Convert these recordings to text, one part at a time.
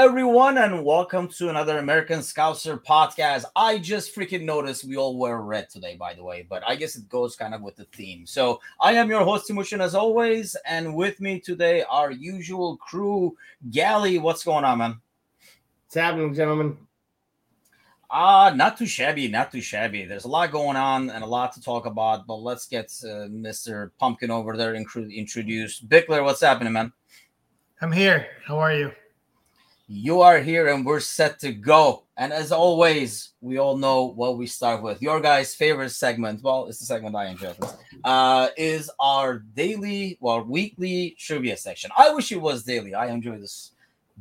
everyone, and welcome to another American Scouser podcast. I just freaking noticed we all wear red today, by the way, but I guess it goes kind of with the theme. So, I am your host, Timushin, as always, and with me today, our usual crew. Gally, what's going on, man? What's happening, gentlemen? Ah, uh, not too shabby, not too shabby. There's a lot going on and a lot to talk about, but let's get uh, Mr. Pumpkin over there introduced. Bickler, what's happening, man? I'm here. How are you? You are here and we're set to go. And as always, we all know what we start with. Your guys' favorite segment, well, it's the segment I enjoy, uh, is our daily, well, weekly trivia section. I wish it was daily. I enjoy this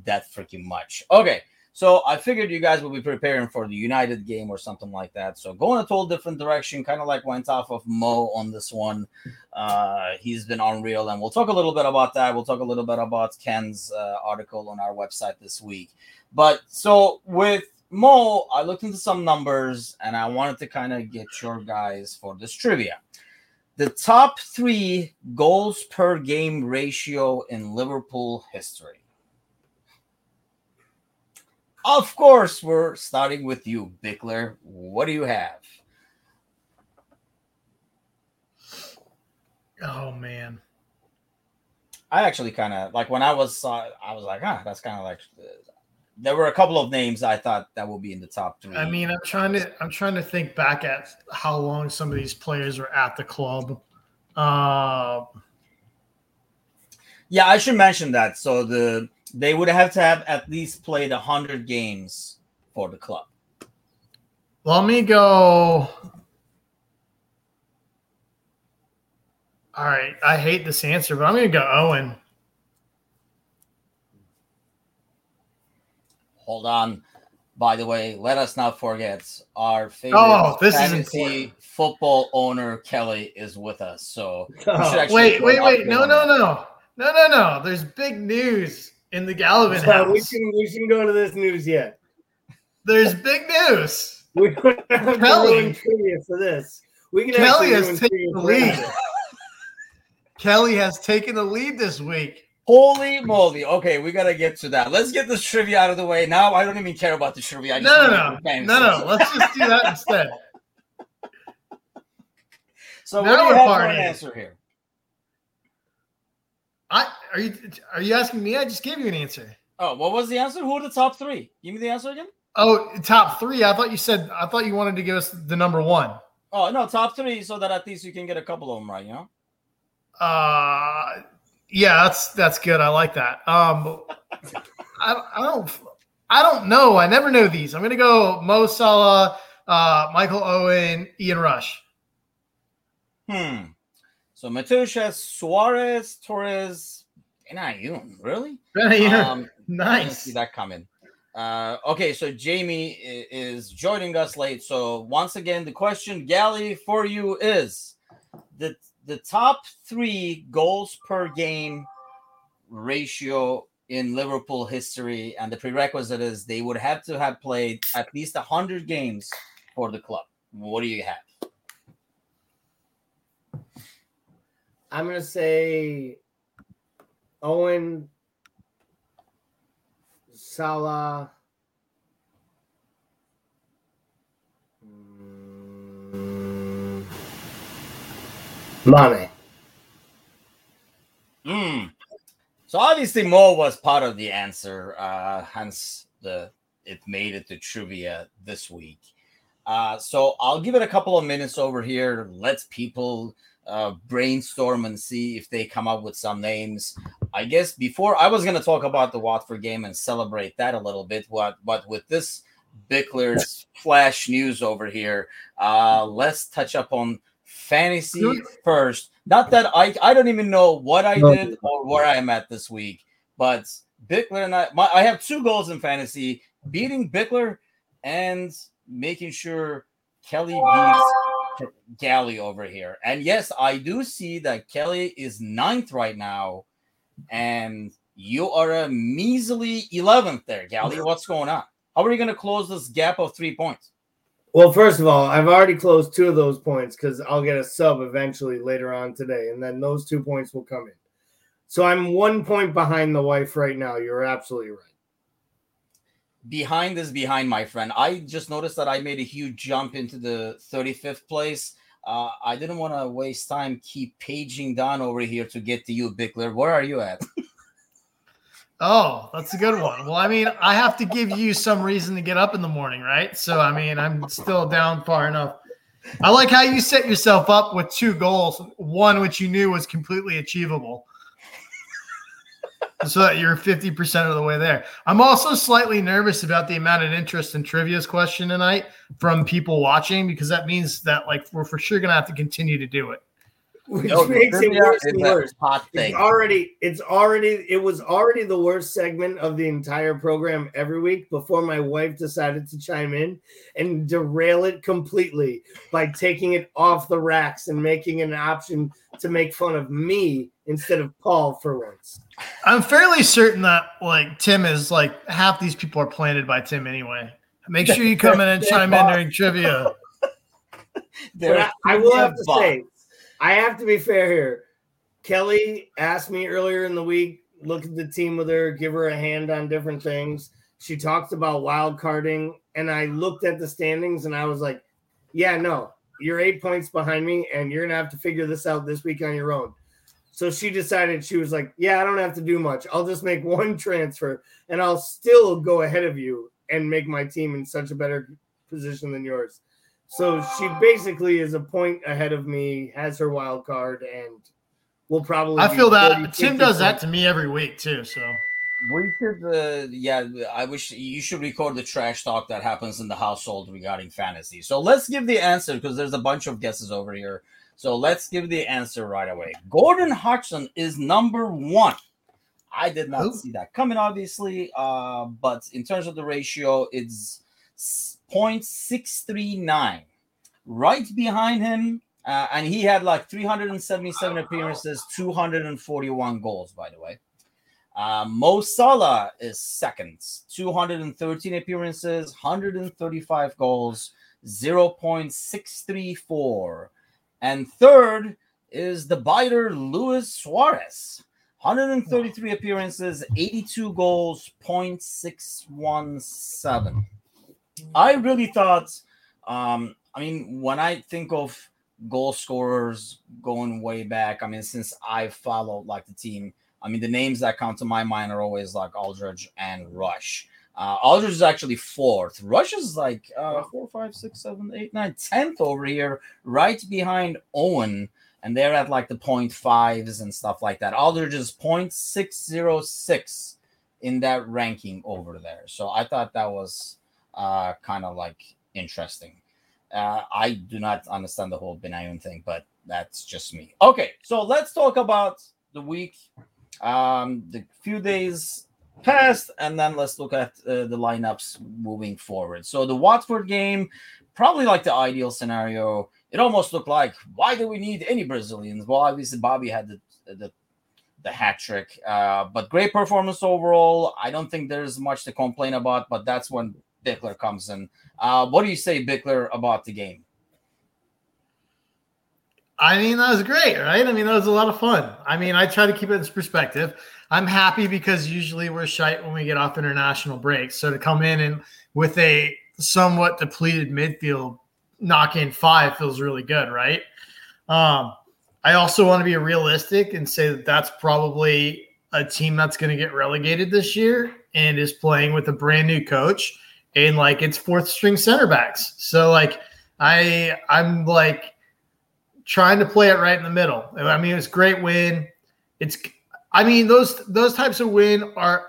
that freaking much. Okay, so I figured you guys will be preparing for the United game or something like that. So going a total different direction, kind of like went off of Mo on this one. Uh, he's been unreal, and we'll talk a little bit about that. We'll talk a little bit about Ken's uh, article on our website this week. But so with Mo, I looked into some numbers, and I wanted to kind of get your guys for this trivia. The top three goals per game ratio in Liverpool history. Of course, we're starting with you, Bickler. What do you have? Oh man. I actually kind of like when I was uh, I was like, ah, that's kind of like there were a couple of names I thought that will be in the top three. I mean, I'm trying to I'm trying to think back at how long some of these players were at the club. Uh, yeah, I should mention that. So the they would have to have at least played 100 games for the club. Let me go. All right. I hate this answer, but I'm going to go Owen. Hold on. By the way, let us not forget our favorite oh, this fantasy is football owner Kelly is with us. So oh, wait, wait, wait! No, no, no, no, no, no! There's big news in the Gallivan so house. We can we can go to this news yet. There's big news. We have Kelly trivia for this. We can Kelly has taken the lead. Kelly has taken the lead this week. Holy moly! Okay, we gotta get to that. Let's get this trivia out of the way now. I don't even care about the trivia. I no, no, no, no, no. Let's just do that instead. So, now what do you have for answer here? I are you are you asking me? I just gave you an answer. Oh, what was the answer? Who are the top three? Give me the answer again. Oh, top three. I thought you said. I thought you wanted to give us the number one. Oh no, top three, so that at least you can get a couple of them right. You know. Uh, yeah, that's that's good. I like that. Um, I, I don't I don't know. I never know these. I'm gonna go Mo Salah, uh, Michael Owen, Ian Rush. Hmm. So Matusha, Suarez, Torres, Benayoun. Really? Benayoun. Um, nice. see that coming. Uh, okay, so Jamie is joining us late. So once again, the question, Gally, for you is the the top three goals per game ratio in Liverpool history, and the prerequisite is they would have to have played at least hundred games for the club. What do you have? I'm gonna say Owen, Salah. Mm, Mane. Mm. So obviously Mo was part of the answer, uh, hence the it made it to trivia this week. Uh, so I'll give it a couple of minutes over here. Let's people uh, brainstorm and see if they come up with some names. I guess before I was going to talk about the Watford game and celebrate that a little bit, what but with this Bickler's flash news over here, uh, let's touch up on fantasy first. Not that I I don't even know what I did or where I am at this week, but Bickler and I my, I have two goals in fantasy: beating Bickler and making sure Kelly beats Gally over here. And yes, I do see that Kelly is ninth right now, and you are a measly 11th there, Gally. What's going on? How are you going to close this gap of three points? Well, first of all, I've already closed two of those points because I'll get a sub eventually later on today, and then those two points will come in. So I'm one point behind the wife right now. You're absolutely right. Behind is behind, my friend. I just noticed that I made a huge jump into the 35th place. Uh, I didn't want to waste time keep paging down over here to get to you, Bickler. Where are you at? Oh, that's a good one. Well, I mean, I have to give you some reason to get up in the morning, right? So, I mean, I'm still down far enough. I like how you set yourself up with two goals, one which you knew was completely achievable. So that you're 50% of the way there. I'm also slightly nervous about the amount of interest in Trivia's question tonight from people watching because that means that like we're for sure going to have to continue to do it which no, makes it worse and worse. Hot thing. It's already, it's already, it was already the worst segment of the entire program every week before my wife decided to chime in and derail it completely by taking it off the racks and making an option to make fun of me instead of Paul for once. I'm fairly certain that like Tim is like half these people are planted by Tim anyway. Make sure you come in and chime in during trivia. I, I will have to say I have to be fair here. Kelly asked me earlier in the week, look at the team with her, give her a hand on different things. She talked about wild carding, and I looked at the standings and I was like, yeah, no, you're eight points behind me, and you're gonna have to figure this out this week on your own. So she decided she was like, Yeah, I don't have to do much. I'll just make one transfer and I'll still go ahead of you and make my team in such a better position than yours. So she basically is a point ahead of me, has her wild card, and we'll probably. I feel that Tim does that to me every week too. So we should, uh, yeah. I wish you should record the trash talk that happens in the household regarding fantasy. So let's give the answer because there's a bunch of guesses over here. So let's give the answer right away. Gordon Hodgson is number one. I did not Ooh. see that coming, obviously. Uh, but in terms of the ratio, it's 0.639. Right behind him, uh, and he had like 377 appearances, 241 goals, by the way. Uh, Mo Salah is second, 213 appearances, 135 goals, 0.634. And third is the biter Luis Suarez, 133 appearances, 82 goals, 0.617. I really thought, um, I mean, when I think of goal scorers going way back, I mean, since I followed like the team, I mean, the names that come to my mind are always like Aldridge and Rush. Uh, Aldridge is actually fourth. Rush is like uh, four, five, six, seven, eight, nine, tenth over here, right behind Owen. And they're at like the point fives and stuff like that. Aldridge is 0.606 in that ranking over there. So I thought that was uh, kind of like interesting. Uh, I do not understand the whole Benayoun thing, but that's just me. Okay, so let's talk about the week, um, the few days past, and then let's look at uh, the lineups moving forward. So the Watford game, probably like the ideal scenario. It almost looked like why do we need any Brazilians? Well, obviously Bobby had the the, the hat trick, uh, but great performance overall. I don't think there's much to complain about, but that's when Bickler comes in. Uh, what do you say, Bickler, about the game? I mean, that was great, right? I mean, that was a lot of fun. I mean, I try to keep it in perspective. I'm happy because usually we're shite when we get off international breaks. So to come in and with a somewhat depleted midfield, knock in five feels really good, right? Um, I also want to be realistic and say that that's probably a team that's going to get relegated this year and is playing with a brand new coach and like it's fourth string center backs. So like I I'm like trying to play it right in the middle. I mean, it's great win. It's I mean those those types of win are.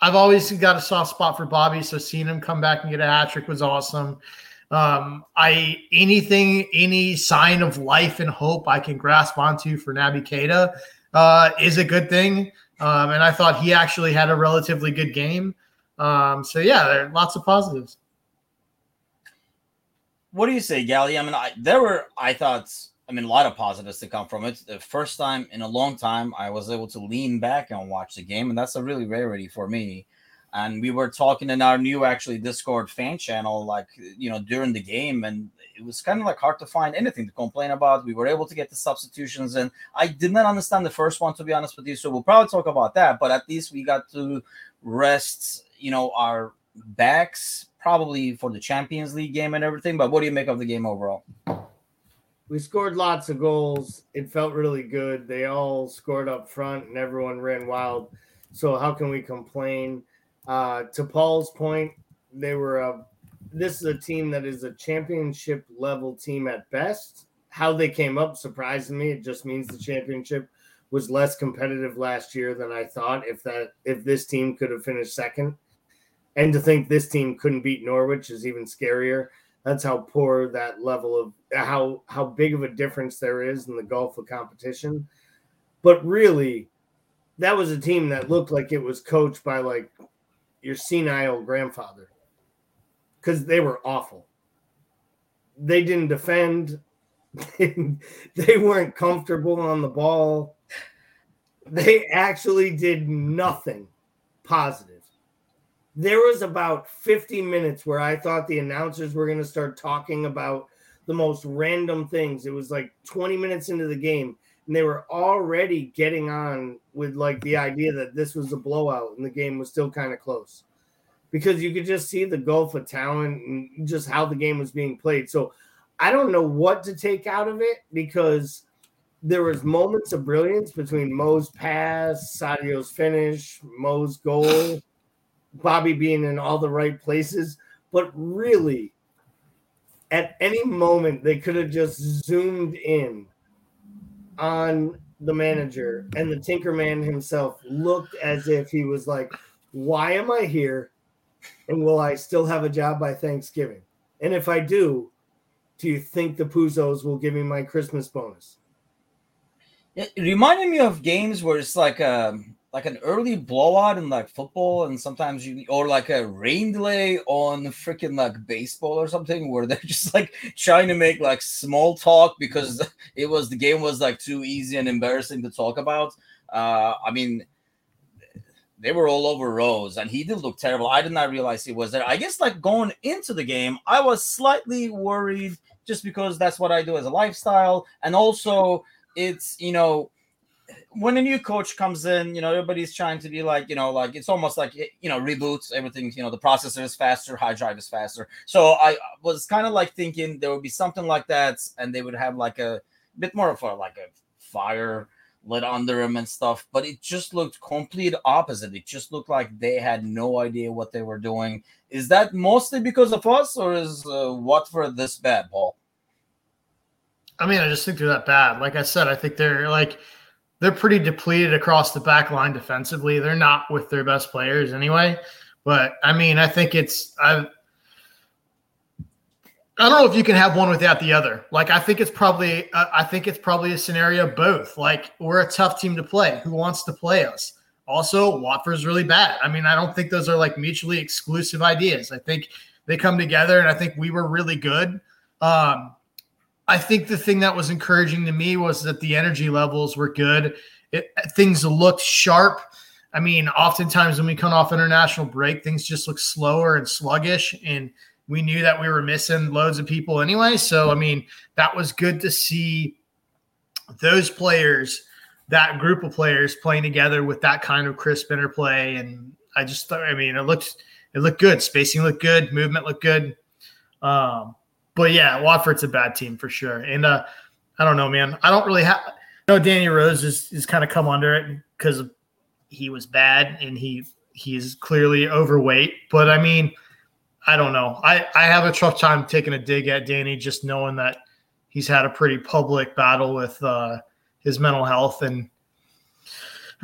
I've always got a soft spot for Bobby, so seeing him come back and get a hat trick was awesome. Um, I anything, any sign of life and hope I can grasp onto for Naby Keita uh, is a good thing. Um, and I thought he actually had a relatively good game. Um, so yeah, there are lots of positives. What do you say, Gally? I mean, I, there were I thought I mean a lot of positives to come from it. The first time in a long time I was able to lean back and watch the game, and that's a really rarity for me. and we were talking in our new actually Discord fan channel, like you know during the game, and it was kind of like hard to find anything to complain about. We were able to get the substitutions, and I did not understand the first one to be honest with you. So we'll probably talk about that, but at least we got to rest, you know, our backs probably for the Champions League game and everything. But what do you make of the game overall? We scored lots of goals. It felt really good. They all scored up front, and everyone ran wild. So how can we complain? Uh, to Paul's point, they were a. This is a team that is a championship level team at best. How they came up surprised me. It just means the championship was less competitive last year than I thought. If that if this team could have finished second, and to think this team couldn't beat Norwich is even scarier. That's how poor that level of how how big of a difference there is in the gulf of competition. But really, that was a team that looked like it was coached by like your senile grandfather because they were awful. They didn't defend. they weren't comfortable on the ball. They actually did nothing positive. There was about 50 minutes where I thought the announcers were going to start talking about the most random things. It was like 20 minutes into the game, and they were already getting on with like the idea that this was a blowout and the game was still kind of close because you could just see the gulf of talent and just how the game was being played. So I don't know what to take out of it because there was moments of brilliance between Mo's pass, Sadio's finish, Mo's goal, Bobby being in all the right places, but really at any moment they could have just zoomed in on the manager and the Tinkerman himself looked as if he was like, Why am I here? And will I still have a job by Thanksgiving? And if I do, do you think the Pozzos will give me my Christmas bonus? It reminded me of games where it's like um, like an early blowout in like football, and sometimes you or like a rain delay on freaking like baseball or something, where they're just like trying to make like small talk because it was the game was like too easy and embarrassing to talk about. Uh, I mean, they were all over Rose, and he did look terrible. I did not realize he was there. I guess like going into the game, I was slightly worried just because that's what I do as a lifestyle, and also it's you know when a new coach comes in, you know, everybody's trying to be like, you know, like it's almost like you know, reboots everything, you know, the processor is faster, high drive is faster. So I was kind of like thinking there would be something like that, and they would have like a bit more of a like a fire lit under him and stuff, but it just looked complete opposite. It just looked like they had no idea what they were doing. Is that mostly because of us, or is uh, Watford this bad, Paul? I mean, I just think they're that bad. Like I said, I think they're like they're pretty depleted across the back line defensively. They're not with their best players anyway. But I mean, I think it's I I don't know if you can have one without the other. Like I think it's probably I think it's probably a scenario both. Like we're a tough team to play. Who wants to play us? Also, Watford's really bad. I mean, I don't think those are like mutually exclusive ideas. I think they come together, and I think we were really good. Um, I think the thing that was encouraging to me was that the energy levels were good. It, things looked sharp. I mean, oftentimes when we come off international break, things just look slower and sluggish. And we knew that we were missing loads of people anyway. So, I mean, that was good to see those players, that group of players playing together with that kind of crisp interplay. And I just thought, I mean, it looked, it looked good. Spacing looked good. Movement looked good. Um, but yeah, Watford's a bad team for sure. And uh, I don't know, man. I don't really have. I know Danny Rose is, is kind of come under it because he was bad and he he's clearly overweight. But I mean, I don't know. I I have a tough time taking a dig at Danny, just knowing that he's had a pretty public battle with uh, his mental health and.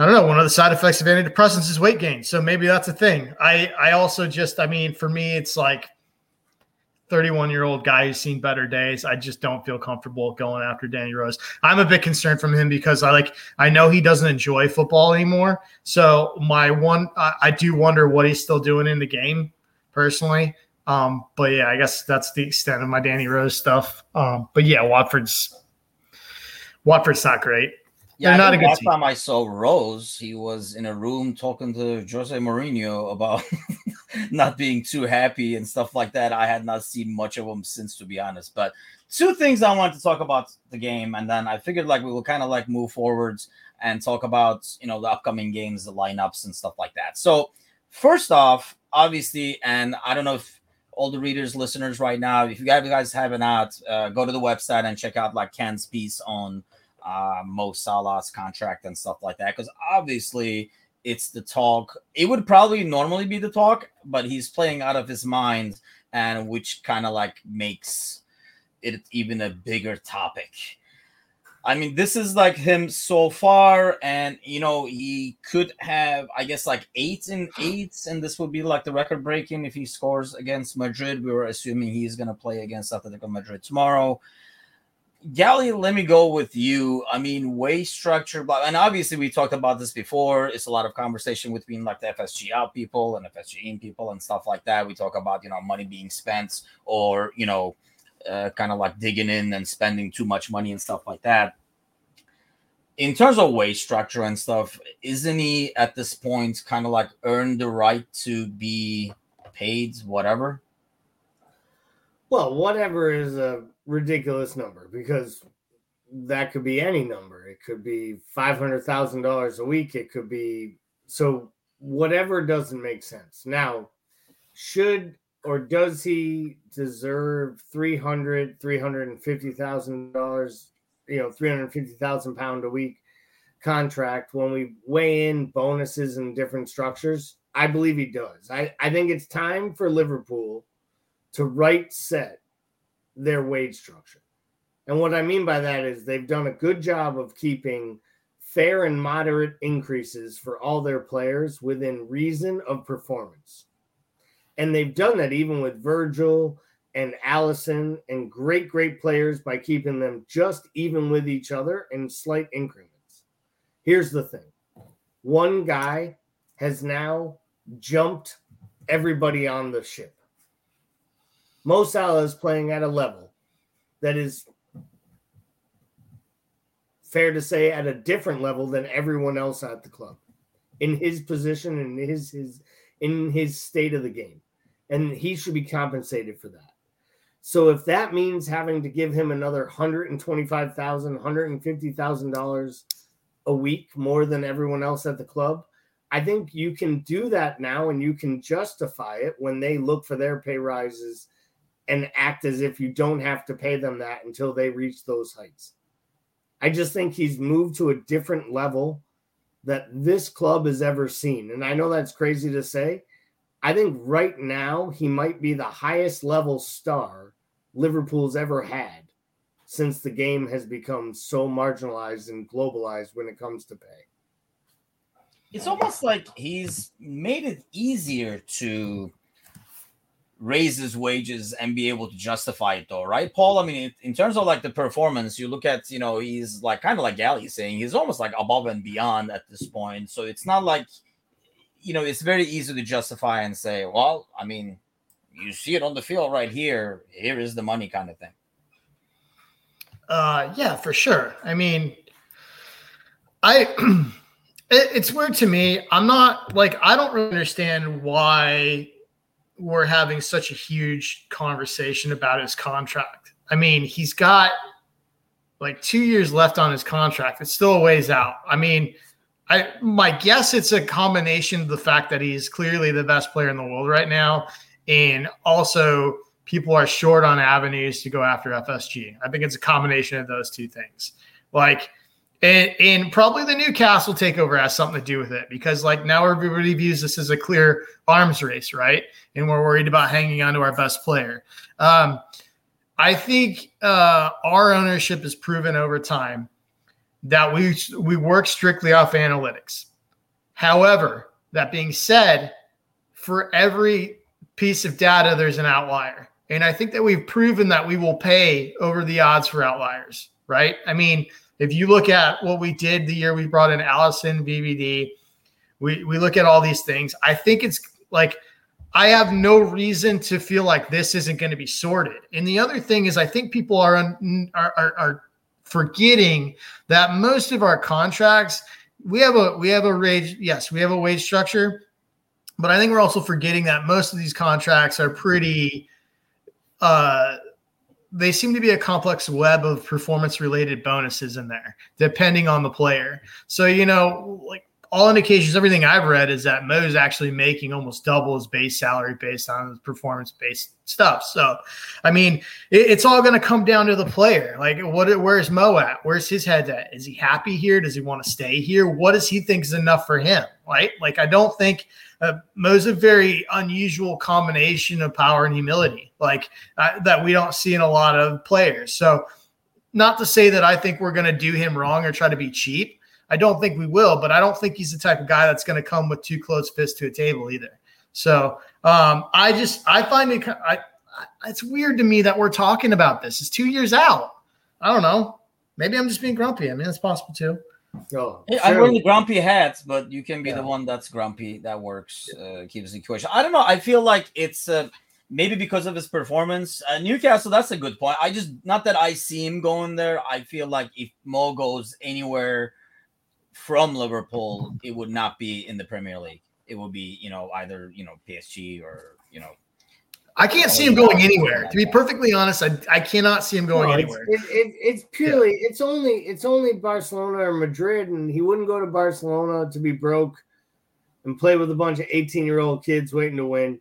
I don't know. One of the side effects of antidepressants is weight gain. So maybe that's a thing. I I also just I mean for me it's like 31 year old guy who's seen better days. I just don't feel comfortable going after Danny Rose. I'm a bit concerned from him because I like I know he doesn't enjoy football anymore. So my one I, I do wonder what he's still doing in the game personally. Um, but yeah, I guess that's the extent of my Danny Rose stuff. Um, but yeah, Watford's Watford's not great. Yeah, not a good last team. time I saw Rose, he was in a room talking to Jose Mourinho about not being too happy and stuff like that. I had not seen much of him since, to be honest. But two things I wanted to talk about the game, and then I figured like we will kind of like move forwards and talk about you know the upcoming games, the lineups, and stuff like that. So first off, obviously, and I don't know if all the readers, listeners right now, if you guys haven't out, uh, go to the website and check out like Ken's piece on uh, Mo Salah's contract and stuff like that. Because obviously, it's the talk. It would probably normally be the talk, but he's playing out of his mind, and which kind of like makes it even a bigger topic. I mean, this is like him so far, and you know, he could have, I guess, like eight and eight, and this would be like the record breaking if he scores against Madrid. We were assuming he's going to play against Atletico Madrid tomorrow. Gally, let me go with you. I mean, wage structure, but and obviously we talked about this before. It's a lot of conversation between like the FSG out people and FSG in people and stuff like that. We talk about you know money being spent or you know uh, kind of like digging in and spending too much money and stuff like that. In terms of wage structure and stuff, isn't he at this point kind of like earned the right to be paid whatever? Well, whatever is a ridiculous number because that could be any number. It could be five hundred thousand dollars a week. It could be so whatever doesn't make sense. Now, should or does he deserve 300 350000 dollars you know 350000 pound a week contract when we weigh in bonuses and different structures i believe he does i, I think it's time for liverpool to right set their wage structure and what i mean by that is they've done a good job of keeping fair and moderate increases for all their players within reason of performance and they've done that even with Virgil and Alisson and great, great players by keeping them just even with each other in slight increments. Here's the thing one guy has now jumped everybody on the ship. Mo Salah is playing at a level that is fair to say at a different level than everyone else at the club in his position and his his in his state of the game and he should be compensated for that. So if that means having to give him another $125,000, $150,000 a week more than everyone else at the club, I think you can do that now and you can justify it when they look for their pay rises and act as if you don't have to pay them that until they reach those heights. I just think he's moved to a different level that this club has ever seen. And I know that's crazy to say, I think right now he might be the highest level star Liverpool's ever had since the game has become so marginalized and globalized when it comes to pay. It's almost like he's made it easier to raise his wages and be able to justify it though right paul i mean in terms of like the performance you look at you know he's like kind of like gally saying he's almost like above and beyond at this point so it's not like you know, it's very easy to justify and say, well, I mean, you see it on the field right here. Here is the money kind of thing. Uh, yeah, for sure. I mean, I, it, it's weird to me. I'm not like, I don't really understand why we're having such a huge conversation about his contract. I mean, he's got like two years left on his contract. It's still a ways out. I mean, I my guess it's a combination of the fact that he's clearly the best player in the world right now, and also people are short on avenues to go after FSG. I think it's a combination of those two things. Like, and, and probably the Newcastle takeover has something to do with it because like now everybody views this as a clear arms race, right? And we're worried about hanging on to our best player. Um, I think uh, our ownership has proven over time that we we work strictly off analytics. However, that being said, for every piece of data, there's an outlier. And I think that we've proven that we will pay over the odds for outliers, right? I mean, if you look at what we did the year we brought in Alisson, VVD, we, we look at all these things. I think it's like I have no reason to feel like this isn't going to be sorted. And the other thing is, I think people are, are, are, are forgetting that most of our contracts we have a we have a wage yes we have a wage structure but i think we're also forgetting that most of these contracts are pretty uh they seem to be a complex web of performance related bonuses in there depending on the player so you know like all indications, everything I've read is that Mo's actually making almost double his base salary based on his performance based stuff. So, I mean, it, it's all going to come down to the player. Like, what? Where's Mo at? Where's his head at? Is he happy here? Does he want to stay here? What does he think is enough for him? Right? Like, I don't think uh, Mo's a very unusual combination of power and humility, like uh, that we don't see in a lot of players. So, not to say that I think we're going to do him wrong or try to be cheap I don't think we will, but I don't think he's the type of guy that's going to come with two closed fists to a table either. So um, I just I find it I, it's weird to me that we're talking about this. It's two years out. I don't know. Maybe I'm just being grumpy. I mean, it's possible too. Oh, hey, I wear the grumpy hats, but you can be yeah. the one that's grumpy. That works. Uh, keeps the equation. I don't know. I feel like it's uh, maybe because of his performance. Uh, Newcastle. That's a good point. I just not that I see him going there. I feel like if Mo goes anywhere from Liverpool, it would not be in the Premier League. It would be, you know, either you know PSG or you know. I can't see oh, him going anywhere. To be perfectly honest, I, I cannot see him going no, anywhere. It's, it, it, it's purely yeah. it's only it's only Barcelona or Madrid, and he wouldn't go to Barcelona to be broke and play with a bunch of 18 year old kids waiting to win.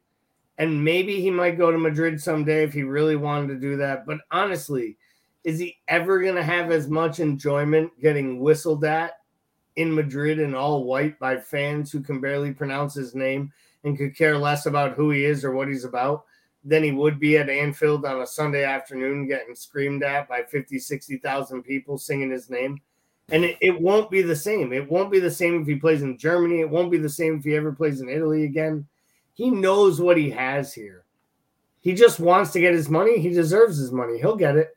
And maybe he might go to Madrid someday if he really wanted to do that. But honestly, is he ever going to have as much enjoyment getting whistled at in Madrid in all white by fans who can barely pronounce his name and could care less about who he is or what he's about than he would be at Anfield on a Sunday afternoon getting screamed at by 50, 60,000 people singing his name. And it, it won't be the same. It won't be the same if he plays in Germany. It won't be the same if he ever plays in Italy again. He knows what he has here. He just wants to get his money. He deserves his money. He'll get it.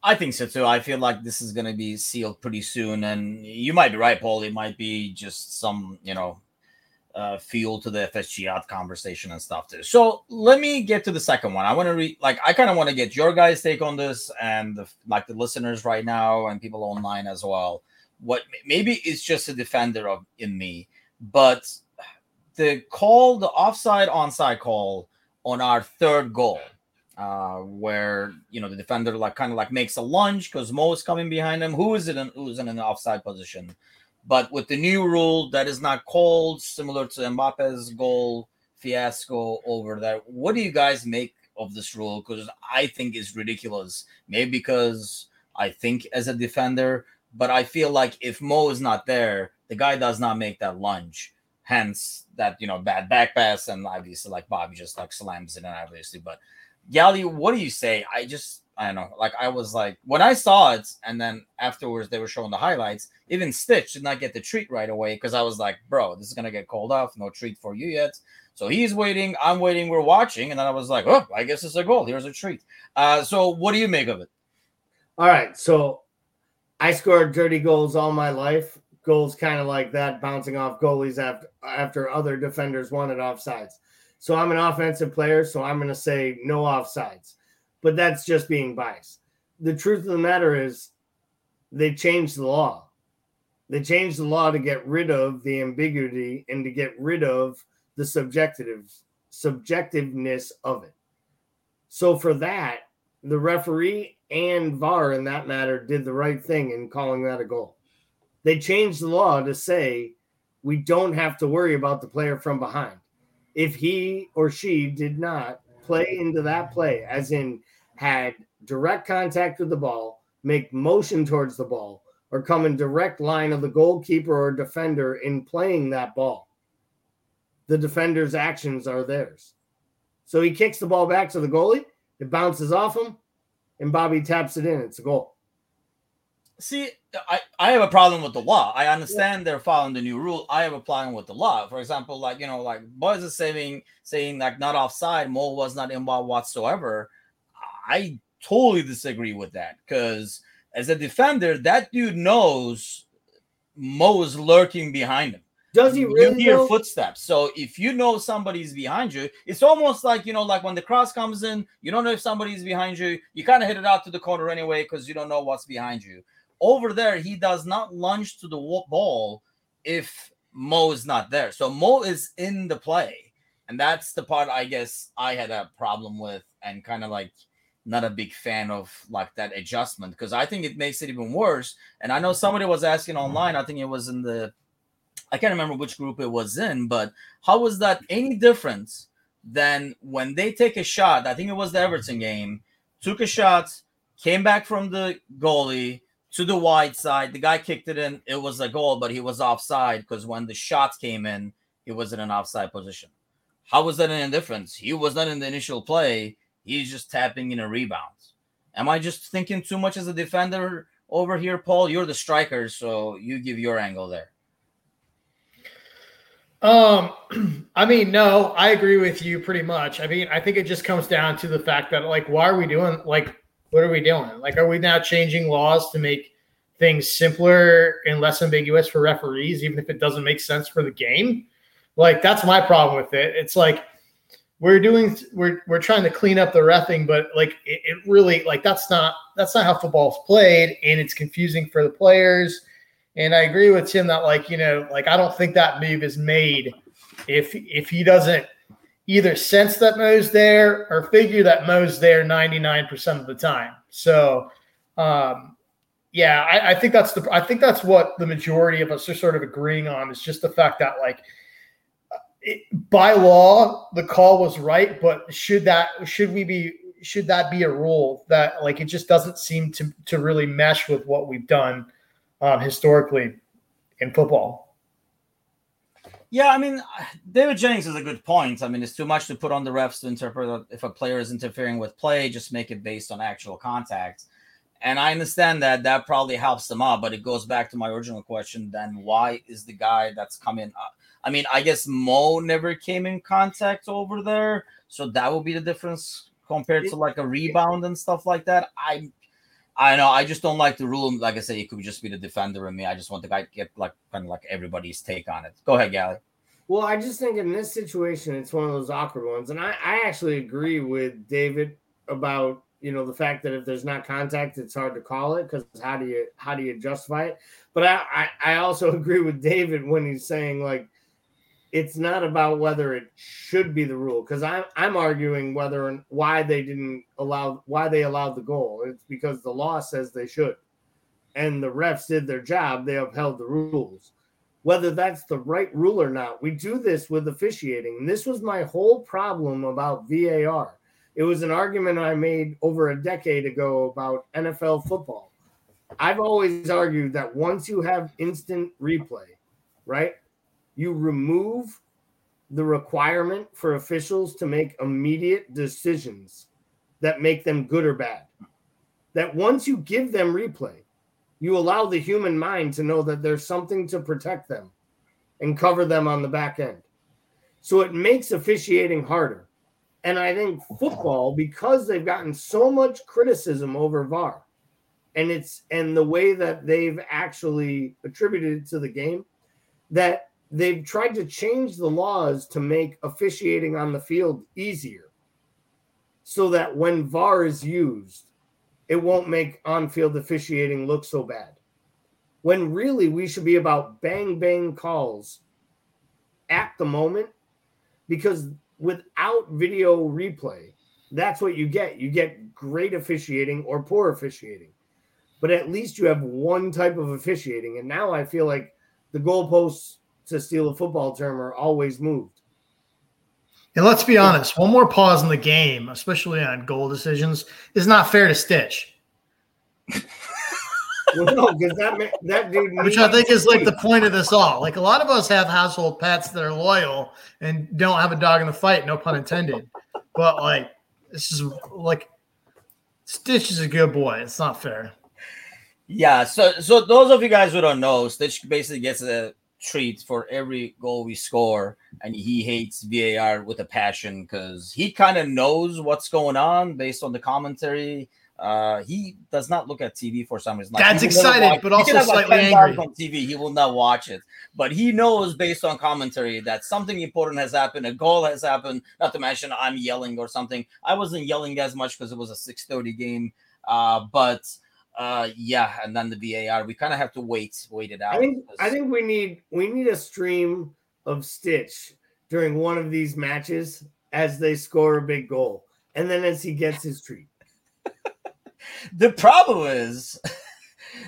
I think so too. I feel like this is going to be sealed pretty soon, and you might be right, Paul. It might be just some, you know, uh, fuel to the FSG conversation and stuff too. So let me get to the second one. I want to read, like, I kind of want to get your guys' take on this, and the, like the listeners right now, and people online as well. What maybe it's just a defender of in me, but the call, the offside onside call on our third goal uh, where you know the defender like kind of like makes a lunge because Mo is coming behind him. Who is it? In, who's in an offside position? But with the new rule, that is not called, similar to Mbappe's goal fiasco over there. What do you guys make of this rule? Because I think it's ridiculous. Maybe because I think as a defender, but I feel like if Mo is not there, the guy does not make that lunge. Hence that you know bad back pass, and obviously like Bobby just like slams it in, obviously, but Yali, what do you say? I just I don't know. Like I was like when I saw it, and then afterwards they were showing the highlights. Even Stitch did not get the treat right away because I was like, bro, this is gonna get called off. No treat for you yet. So he's waiting. I'm waiting. We're watching, and then I was like, oh, I guess it's a goal. Here's a treat. Uh, so what do you make of it? All right. So I scored dirty goals all my life. Goals kind of like that, bouncing off goalies after after other defenders wanted offsides. So I'm an offensive player, so I'm going to say no offsides. But that's just being biased. The truth of the matter is they changed the law. They changed the law to get rid of the ambiguity and to get rid of the subjective subjectiveness of it. So for that, the referee and VAR in that matter did the right thing in calling that a goal. They changed the law to say we don't have to worry about the player from behind if he or she did not play into that play, as in had direct contact with the ball, make motion towards the ball, or come in direct line of the goalkeeper or defender in playing that ball. The defender's actions are theirs. So he kicks the ball back to the goalie, it bounces off him, and Bobby taps it in. It's a goal. See, I, I have a problem with the law. I understand yeah. they're following the new rule. I have a problem with the law. For example, like you know, like boys are saying saying like not offside, Mo was not involved whatsoever. I totally disagree with that because as a defender, that dude knows Mo is lurking behind him. Does he really you hear know? footsteps. So if you know somebody's behind you, it's almost like you know, like when the cross comes in, you don't know if somebody's behind you. You kind of hit it out to the corner anyway because you don't know what's behind you. Over there, he does not lunge to the ball if Mo is not there. So Mo is in the play, and that's the part I guess I had a problem with, and kind of like not a big fan of like that adjustment because I think it makes it even worse. And I know somebody was asking online. I think it was in the I can't remember which group it was in, but how was that any difference than when they take a shot? I think it was the Everton game, took a shot, came back from the goalie to the wide side. The guy kicked it in. It was a goal, but he was offside because when the shots came in, he was in an offside position. How was that an indifference? He was not in the initial play. He's just tapping in a rebound. Am I just thinking too much as a defender over here, Paul? You're the striker, so you give your angle there. Um, I mean, no, I agree with you pretty much. I mean, I think it just comes down to the fact that, like, why are we doing, like, what are we doing? Like, are we now changing laws to make things simpler and less ambiguous for referees, even if it doesn't make sense for the game? Like, that's my problem with it. It's like, we're doing we're we're trying to clean up the refing, but like it, it really like that's not that's not how football's played, and it's confusing for the players and I agree with Tim that like, you know, like I don't think that move is made if if he doesn't either sense that Mo's there or figure that Mo's there 99% of the time. So um yeah, I, I think that's the I think that's what the majority of us are sort of agreeing on is just the fact that like it, by law the call was right, but should that should we be should that be a rule that like it just doesn't seem to to really mesh with what we've done um, historically in football. Yeah, I mean, David Jennings is a good point. I mean, it's too much to put on the refs to interpret if a player is interfering with play, just make it based on actual contact. And I understand that that probably helps them out, but it goes back to my original question then why is the guy that's coming up? I mean, I guess Mo never came in contact over there, so that would be the difference compared to like a rebound and stuff like that. I I know. I just don't like the rule. Like I said, it could just be the defender in me. I just want the guy to get like kind of like everybody's take on it. Go ahead, Gally. Well, I just think in this situation, it's one of those awkward ones, and I, I actually agree with David about you know the fact that if there's not contact, it's hard to call it because how do you how do you justify it? But I, I I also agree with David when he's saying like it's not about whether it should be the rule because I'm I'm arguing whether and why they didn't allow why they allowed the goal. It's because the law says they should, and the refs did their job. They upheld the rules. Whether that's the right rule or not, we do this with officiating. And this was my whole problem about VAR. It was an argument I made over a decade ago about NFL football. I've always argued that once you have instant replay, right? You remove the requirement for officials to make immediate decisions that make them good or bad. That once you give them replay, you allow the human mind to know that there's something to protect them and cover them on the back end. So it makes officiating harder. And I think football, because they've gotten so much criticism over VAR, and it's and the way that they've actually attributed it to the game, that they've tried to change the laws to make officiating on the field easier so that when VAR is used, it won't make on field officiating look so bad. When really we should be about bang bang calls at the moment because without video replay, that's what you get. You get great officiating or poor officiating. But at least you have one type of officiating. And now I feel like the goalposts to steal a football term, are always moved. And let's be honest, one more pause in the game, especially on goal decisions, is not fair to Stitch. well, no, because that that dude, which I think is like the point of this all. Like a lot of us have household pets that are loyal and don't have a dog in the fight, no pun intended. But like, this is like Stitch is a good boy. It's not fair. Yeah. So, so those of you guys who don't know, Stitch basically gets a treat for every goal we score and he hates VAR with a passion because he kind of knows what's going on based on the commentary Uh, he does not look at TV for some reason. Like, Dad's excited, watch, but also slightly like angry. On TV, he will not watch it. But he knows based on commentary that something important has happened, a goal has happened. Not to mention I'm yelling or something. I wasn't yelling as much because it was a 6:30 game. Uh, but uh, yeah, and then the VAR. We kind of have to wait, wait it out. I think I think we need we need a stream of Stitch during one of these matches as they score a big goal, and then as he gets his treat the problem is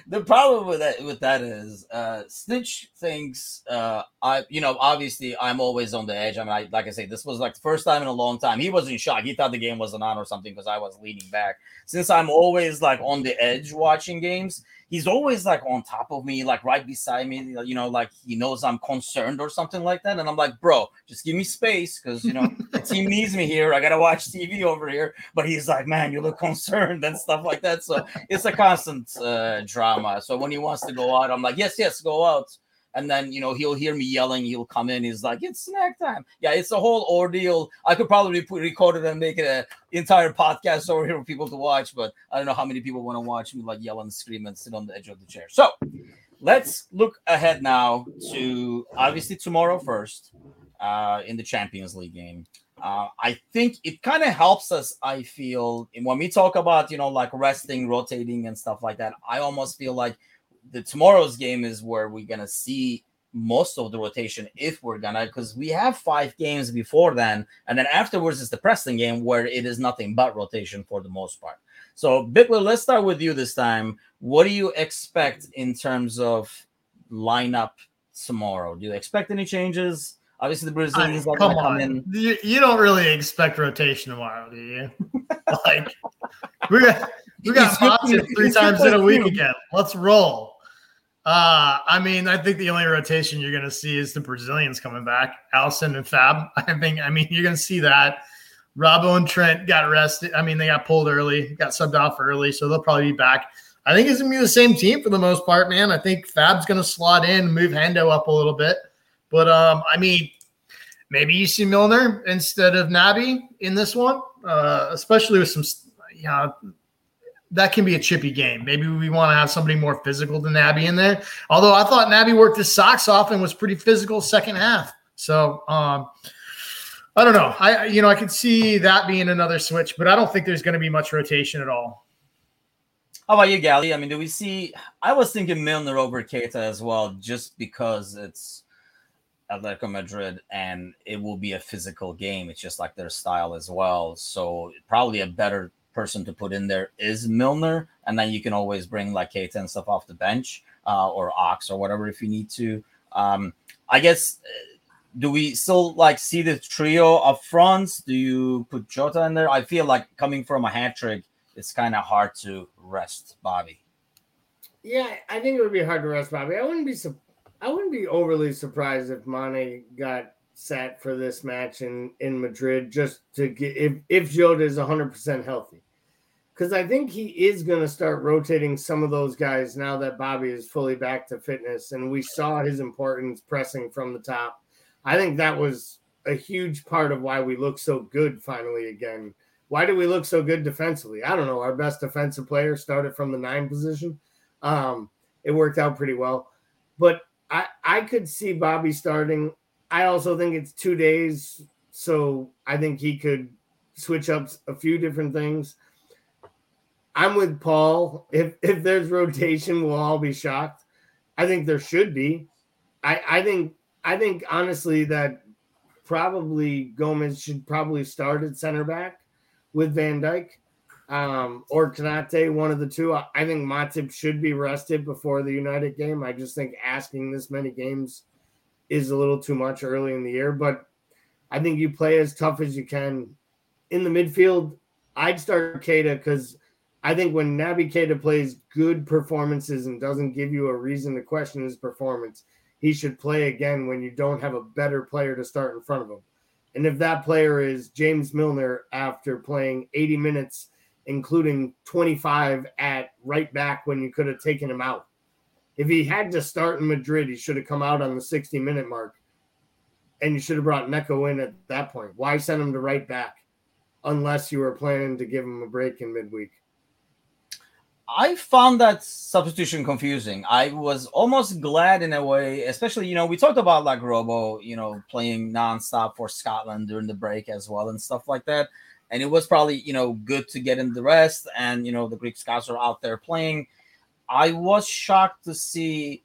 the problem with that with that is uh Stitch thinks uh I you know obviously I'm always on the edge. I mean I like I say this was like the first time in a long time. He wasn't shocked. He thought the game wasn't on or something because I was leaning back. Since I'm always like on the edge watching games, he's always like on top of me, like right beside me, you know, like he knows I'm concerned or something like that. And I'm like, bro, just give me space because you know the team needs me here. I gotta watch TV over here. But he's like, man, you look concerned and stuff like that. So it's a constant uh, drama. So when he wants to go out, I'm like, yes, yes, go out and then you know he'll hear me yelling he'll come in he's like it's snack time yeah it's a whole ordeal i could probably put, record it and make it an entire podcast over here for people to watch but i don't know how many people want to watch me like yell and scream and sit on the edge of the chair so let's look ahead now to obviously tomorrow first uh, in the champions league game uh, I think it kind of helps us. I feel when we talk about you know like resting, rotating, and stuff like that. I almost feel like the tomorrow's game is where we're gonna see most of the rotation if we're gonna because we have five games before then and then afterwards is the Preston game where it is nothing but rotation for the most part. So Bickler, let's start with you this time. What do you expect in terms of lineup tomorrow? Do you expect any changes? Obviously, the Brazilians I, come on. You, you, don't really expect rotation tomorrow, do you? like we got we three times in a week again. Let's roll. Uh, I mean, I think the only rotation you're going to see is the Brazilians coming back, Alisson and Fab. I think, I mean, you're going to see that. Robbo and Trent got rested. I mean, they got pulled early, got subbed off early, so they'll probably be back. I think it's going to be the same team for the most part, man. I think Fab's going to slot in, move Hendo up a little bit. But, um, I mean, maybe you see Milner instead of Naby in this one, uh, especially with some, you know, that can be a chippy game. Maybe we want to have somebody more physical than Naby in there. Although I thought Naby worked his socks off and was pretty physical second half. So um, I don't know. I you know I could see that being another switch, but I don't think there's going to be much rotation at all. How about you, Gally? I mean, do we see? I was thinking Milner over Keita as well, just because it's Atletico Madrid and it will be a physical game. It's just like their style as well. So probably a better person to put in there is Milner, and then you can always bring like Keita and stuff off the bench uh, or Ox or whatever if you need to. Um, I guess. Do we still like see the trio up front? Do you put Jota in there? I feel like coming from a hat trick, it's kind of hard to rest Bobby. Yeah, I think it would be hard to rest Bobby. I wouldn't be I wouldn't be overly surprised if Mane got set for this match in in Madrid just to get if if Jota is 100% healthy. Cuz I think he is going to start rotating some of those guys now that Bobby is fully back to fitness and we saw his importance pressing from the top. I think that was a huge part of why we look so good finally again. Why do we look so good defensively? I don't know. Our best defensive player started from the 9 position. Um it worked out pretty well. But I, I could see Bobby starting I also think it's two days, so I think he could switch up a few different things. I'm with Paul. If if there's rotation, we'll all be shocked. I think there should be. I I think I think honestly that probably Gomez should probably start at center back with Van Dijk um, or Konate, one of the two. I, I think Matip should be rested before the United game. I just think asking this many games is a little too much early in the year, but I think you play as tough as you can in the midfield. I'd start Keita because I think when Naby Keita plays good performances and doesn't give you a reason to question his performance, he should play again when you don't have a better player to start in front of him. And if that player is James Milner after playing 80 minutes, including 25 at right back when you could have taken him out, if he had to start in Madrid, he should have come out on the 60 minute mark. And you should have brought Neco in at that point. Why send him to right back unless you were planning to give him a break in midweek? I found that substitution confusing. I was almost glad in a way, especially you know we talked about like Robbo, you know, playing nonstop for Scotland during the break as well and stuff like that. And it was probably you know good to get in the rest, and you know the Greek Scouts are out there playing. I was shocked to see.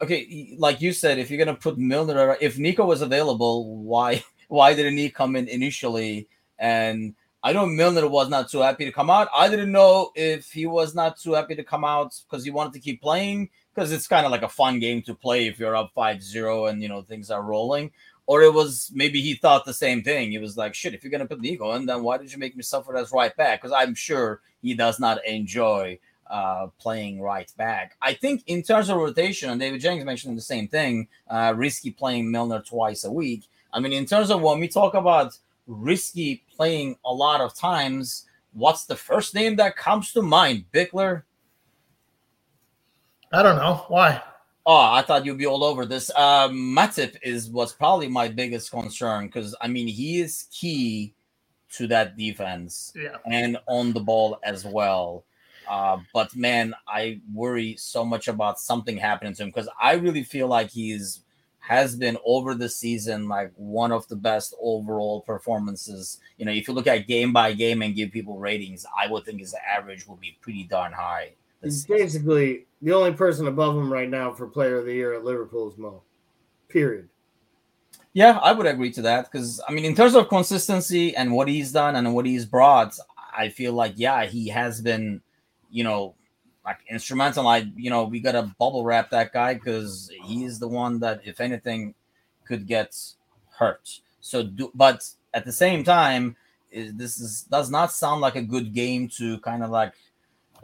Okay, like you said, if you're gonna put Milner, if Neco was available, why why didn't he come in initially? And I know Milner was not too happy to come out. I didn't know if he was not too happy to come out because he wanted to keep playing because it's kind of like a fun game to play if you're up 5-0 and you know things are rolling. Or it was maybe he thought the same thing. He was like, shit, if you're gonna put Neco in, then why did you make me suffer as right back? Because I'm sure he does not enjoy uh, playing right back. I think in terms of rotation, and David Jennings mentioned the same thing, uh, risky playing Milner twice a week. I mean, in terms of when we talk about risky playing a lot of times. What's the first name that comes to mind? Bickler? I don't know. Why? Oh, I thought you'd be all over this. Uh, Matip is was probably my biggest concern because I mean he is key to that defense yeah. and on the ball as well. Uh, but man, I worry so much about something happening to him because I really feel like he's has been over the season like one of the best overall performances. You know, if you look at game by game and give people ratings, I would think his average will be pretty darn high. He's basically the only person above him right now for player of the year at Liverpool is Mo. Period. Yeah, I would agree to that because I mean, in terms of consistency and what he's done and what he's brought, I feel like yeah, he has been, you know, like instrumental. Like you know, we gotta bubble wrap that guy because he's the one that, if anything, could get hurt. So, do, but at the same time, is, this is does not sound like a good game to kind of like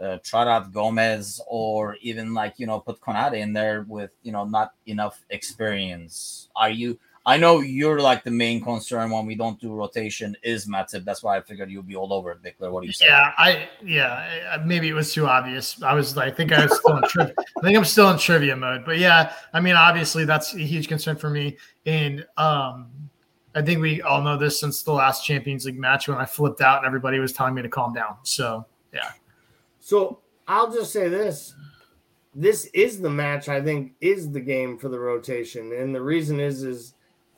uh, trot out Gomez or even like you know put Konate in there with you know not enough experience. Are you? I know you're like the main concern when we don't do rotation is Matip. That's why I figured you'd be all over it, Bickler. What do you say? Yeah, I yeah, maybe it was too obvious. I was like I think I was still in trivia. I think I'm still in trivia mode. But yeah, I mean, obviously that's a huge concern for me. And um I think we all know this since the last Champions League match when I flipped out and everybody was telling me to calm down. So yeah. So I'll just say this. This is the match I think is the game for the rotation. And the reason is is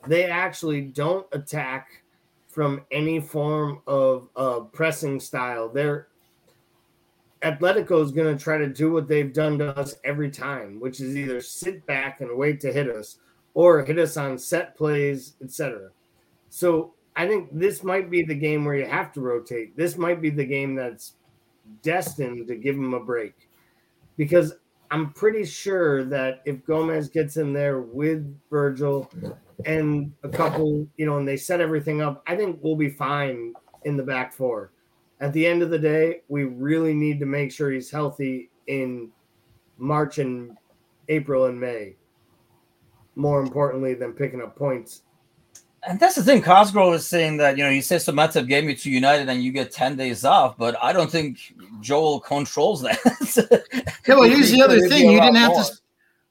they actually don't attack from any form of uh, pressing style. They're Atletico is going to try to do what they've done to us every time, which is either sit back and wait to hit us or hit us on set plays, etc. So I think this might be the game where you have to rotate. This might be the game that's destined to give them a break because I'm pretty sure that if Gomez gets in there with Virgil and a couple, you know, and they set everything up, I think we'll be fine in the back four. At the end of the day, we really need to make sure he's healthy in March and April and May. More importantly than picking up points. And that's the thing. Cosgrove is saying that you know he says Matip gave me to United and you get ten days off, but I don't think Joel controls that. yeah, well, here's the other thing: you didn't have more. to.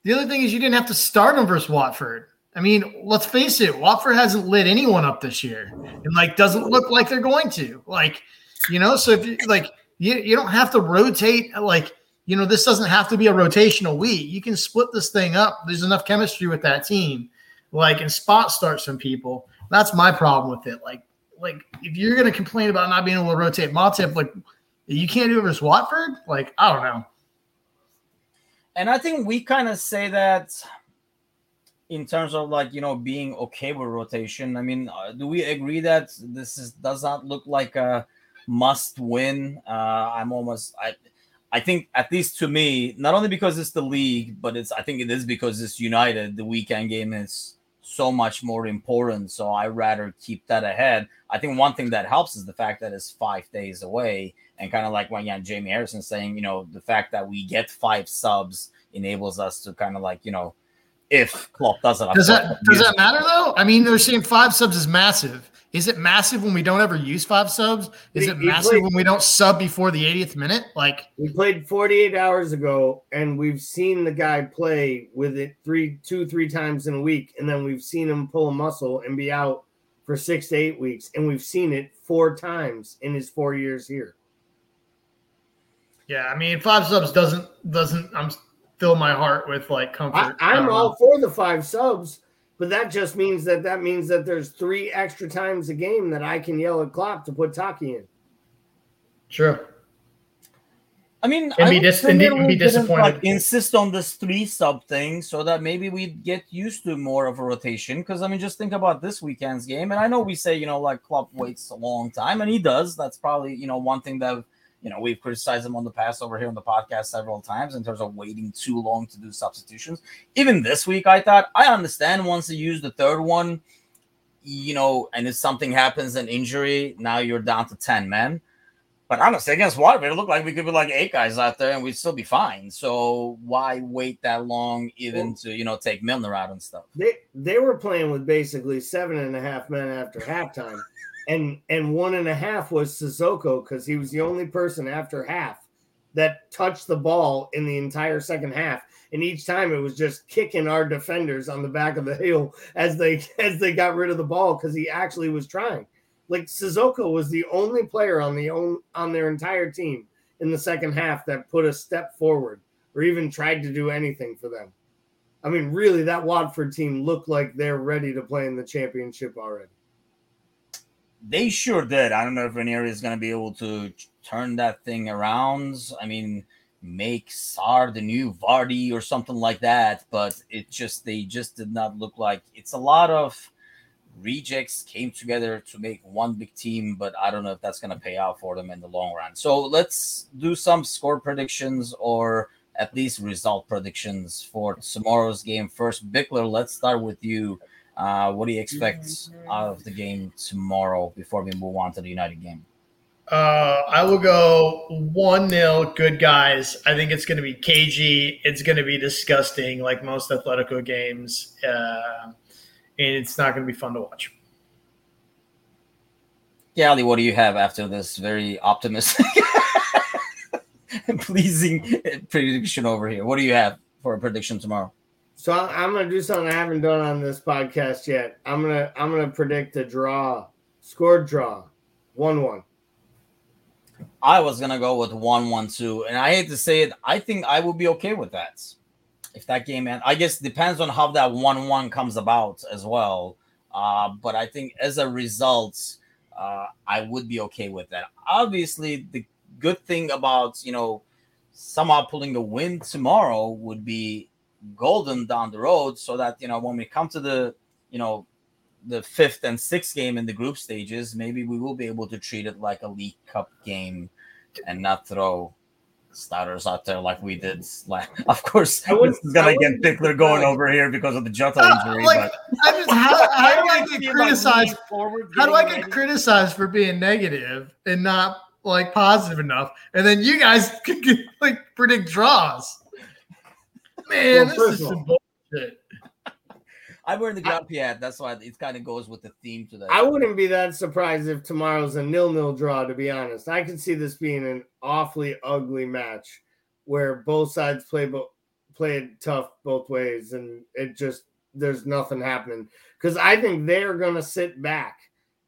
The other thing is you didn't have to start him versus Watford. I mean, let's face it, Watford hasn't lit anyone up this year, and like doesn't look like they're going to. Like, you know, so if you like, you, you don't have to rotate. Like, you know, this doesn't have to be a rotational week. You can split this thing up. There's enough chemistry with that team, like, and spot start some people. That's my problem with it. Like, like if you're gonna complain about not being able to rotate Matip, like you can't do it versus Watford. Like, I don't know. And I think we kind of say that in terms of like you know being okay with rotation i mean uh, do we agree that this is does not look like a must win? Uh i'm almost i i think at least to me not only because it's the league but it's i think it is because it's united. The weekend game is so much more important so i rather keep that ahead. I think one thing that helps is the fact that it's five days away and kind of like when yeah jamie harrison saying you know the fact that we get five subs enables us to kind of like you know if Klopp does it. Does that does that matter though? I mean, they're saying five subs is massive. Is it massive when we don't ever use five subs? Is it massive played, when we don't sub before the 80th minute? Like we played 48 hours ago, and we've seen the guy play with it three, two, three times in a week, and then we've seen him pull a muscle and be out for six to eight weeks, and we've seen it four times in his four years here. Yeah, I mean, five subs doesn't doesn't I'm fill my heart with like comfort. I, am all for the five subs, but that just means that that means that there's three extra times a game that I can yell at Klopp to put Taki in. Sure. I mean, and be, dis- and be disappointed. Like, insist on this three sub thing so that maybe we get used to more of a rotation. Because I mean, just think about this weekend's game, and I know we say you know like Klopp waits a long time, and he does. That's probably you know one thing that you know we've criticized him on the past over here on the podcast several times in terms of waiting too long to do substitutions. Even this week, I thought I understand once you use the third one, you know, and if something happens, an injury, now you're down to ten men but honestly, against Watford, it looked like we could be like eight guys out there and we'd still be fine. So why wait that long even well, to, you know, take Milner out and stuff? They they were playing with basically seven and a half men after halftime. And and one and a half was Sissoko because he was the only person after half that touched the ball in the entire second half. And each time it was just kicking our defenders on the back of the hill as they as they got rid of the ball because he actually was trying. Like Sissoko was the only player on the own on their entire team in the second half that put a step forward or even tried to do anything for them. I mean, really, that Watford team looked like they're ready to play in the championship already. They sure did. I don't know if Ranieri is going to be able to turn that thing around. I mean, make Sarr the new Vardy or something like that, but it just they just did not look like it's a lot of rejects came together to make one big team, but I don't know if that's going to pay out for them in the long run. So let's do some score predictions or at least result predictions for tomorrow's game. First, Bickler, let's start with you. Uh, what do you expect out of the game tomorrow before we move on to the United game? Uh, I will go 1 0, good guys. I think it's going to be cagey. It's going to be disgusting, like most Atletico games. Uh, and it's not going to be fun to watch. Yeah, Ali, what do you have after this very optimistic, pleasing prediction over here? What do you have for a prediction tomorrow? So I'm to do something I haven't done on this podcast yet. I'm to I'm to predict a draw, scored draw, one one. I was gonna go with one one two, and I hate to say it, I think I would be okay with that if that game ends. I guess depends on how that one one comes about as well. Uh, but I think as a result, uh, I would be okay with that. Obviously, the good thing about you know somehow pulling a win tomorrow would be golden down the road, so that you know when we come to the you know the fifth and sixth game in the group stages, maybe we will be able to treat it like a League Cup game and not throw starters out there like we did. Like of course, I this is gonna get Bickler going over here because of the Jota uh, injury. Like, but I just, how, how do I get criticized? How do I get criticized for being negative and not like positive enough? And then you guys can like predict draws. Man, well, this is some bullshit. I'm wearing the ground hat. That's why it kind of goes with the theme today. I wouldn't be that surprised if tomorrow's a nil-nil draw. To be honest, I can see this being an awfully ugly match where both sides play bo- play it tough both ways, and it just there's nothing happening. Because I think they're gonna sit back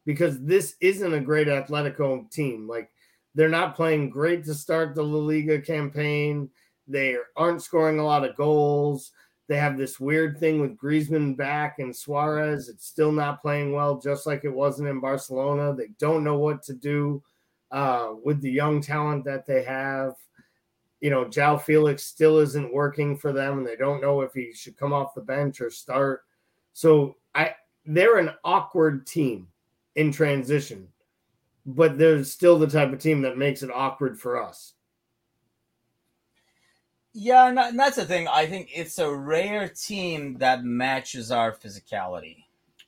because this isn't a great Atletico team. Like they're not playing great to start the La Liga campaign. They aren't scoring a lot of goals. They have this weird thing with Griezmann back and Suarez. It's still not playing well, just like it wasn't in Barcelona. They don't know what to do uh, with the young talent that they have. You know, João Felix still isn't working for them, and they don't know if he should come off the bench or start. So I, they're an awkward team in transition, but they're still the type of team that makes it awkward for us. Yeah, and that's the thing. I think it's a rare team that matches our physicality.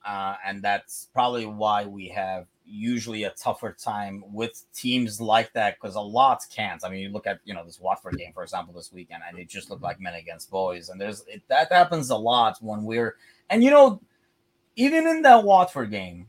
Uh, and that's probably why we have usually a tougher time with teams like that because a lot can't. I mean, you look at you know this Watford game, for example, this weekend, and it just looked like men against boys. And there's it, that happens a lot when we're and you know even in that Watford game,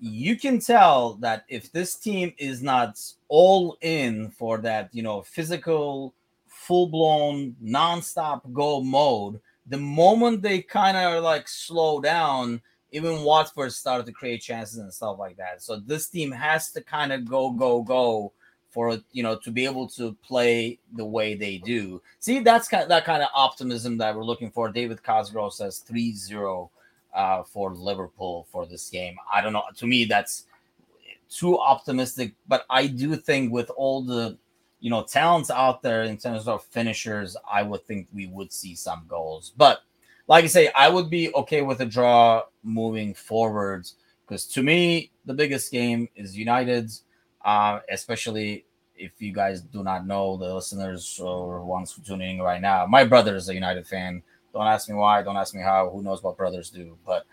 you can tell that if this team is not all in for that, you know, physical full blown nonstop go mode. The moment they kind of like slow down, even Watford started to create chances and stuff like that. So this team has to kind of go, go, go for you know to be able to play the way they do. See, that's kind of, that kind of optimism that we're looking for. David Cosgrove says 3-0 uh, for Liverpool for this game. I don't know. To me, that's too optimistic, but I do think with all the you know talents out there in terms of finishers, I would think we would see some goals. But like I say, I would be okay with a draw moving forwards because to me, the biggest game is United's, uh, especially if you guys do not know the listeners or ones tuning in right now. My brother is a United fan. Don't ask me why. Don't ask me how. Who knows what brothers do? But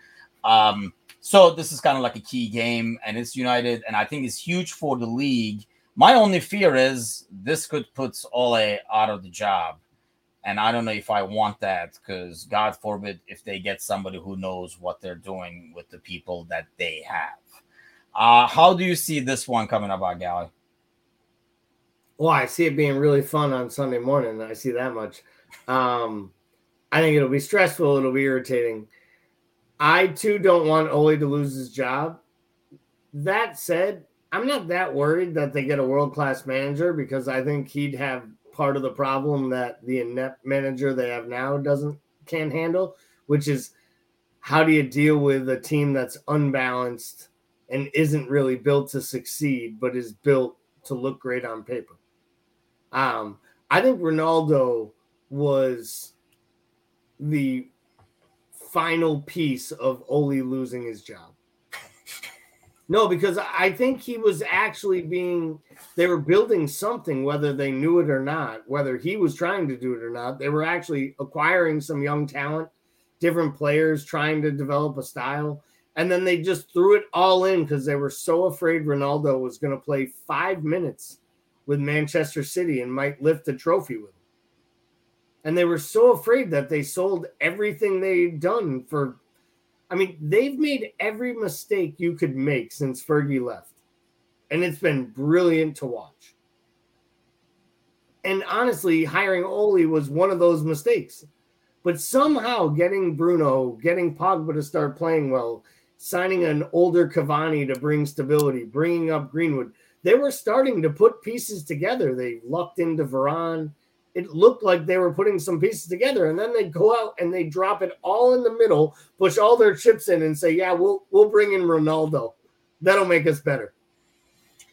um, so this is kind of like a key game, and it's United, and I think it's huge for the league. My only fear is this could put Ole out of the job, and I don't know if I want that because God forbid if they get somebody who knows what they're doing with the people that they have. Uh, how do you see this one coming about, Gally? Well, I see it being really fun on Sunday morning. I see that much. Um, I think it'll be stressful. It'll be irritating. I too don't want Ole to lose his job. That said, I'm not that worried that they get a world class manager because I think he'd have part of the problem that the inept manager they have now doesn't can handle, which is how do you deal with a team that's unbalanced and isn't really built to succeed, but is built to look great on paper. Um, I think Ronaldo was the final piece of Ole losing his job. No, because I think he was actually being, they were building something, whether they knew it or not, whether he was trying to do it or not. They were actually acquiring some young talent, different players, trying to develop a style. And then they just threw it all in because they were so afraid Ronaldo was going to play five minutes with Manchester City and might lift the trophy with him. And they were so afraid that they sold everything they'd done for. I mean, they've made every mistake you could make since Fergie left. And it's been brilliant to watch. And honestly, hiring Ole was one of those mistakes. But somehow getting Bruno, getting Pogba to start playing well, signing an older Cavani to bring stability, bringing up Greenwood, they were starting to put pieces together. They lucked into Varane it looked like they were putting some pieces together and then they go out and they drop it all in the middle push all their chips in and say yeah we'll we'll bring in ronaldo. That'll make us better.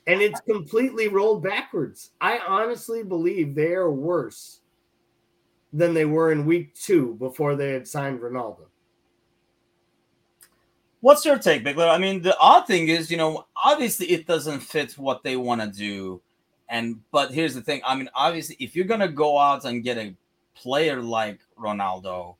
And it's completely rolled backwards. I honestly believe they are worse than they were in week two before they had signed ronaldo. What's your take Bickler? i mean the odd thing is you know obviously it doesn't fit what they want to do and but here's the thing. I mean, obviously, if you're gonna go out and get a player like Ronaldo,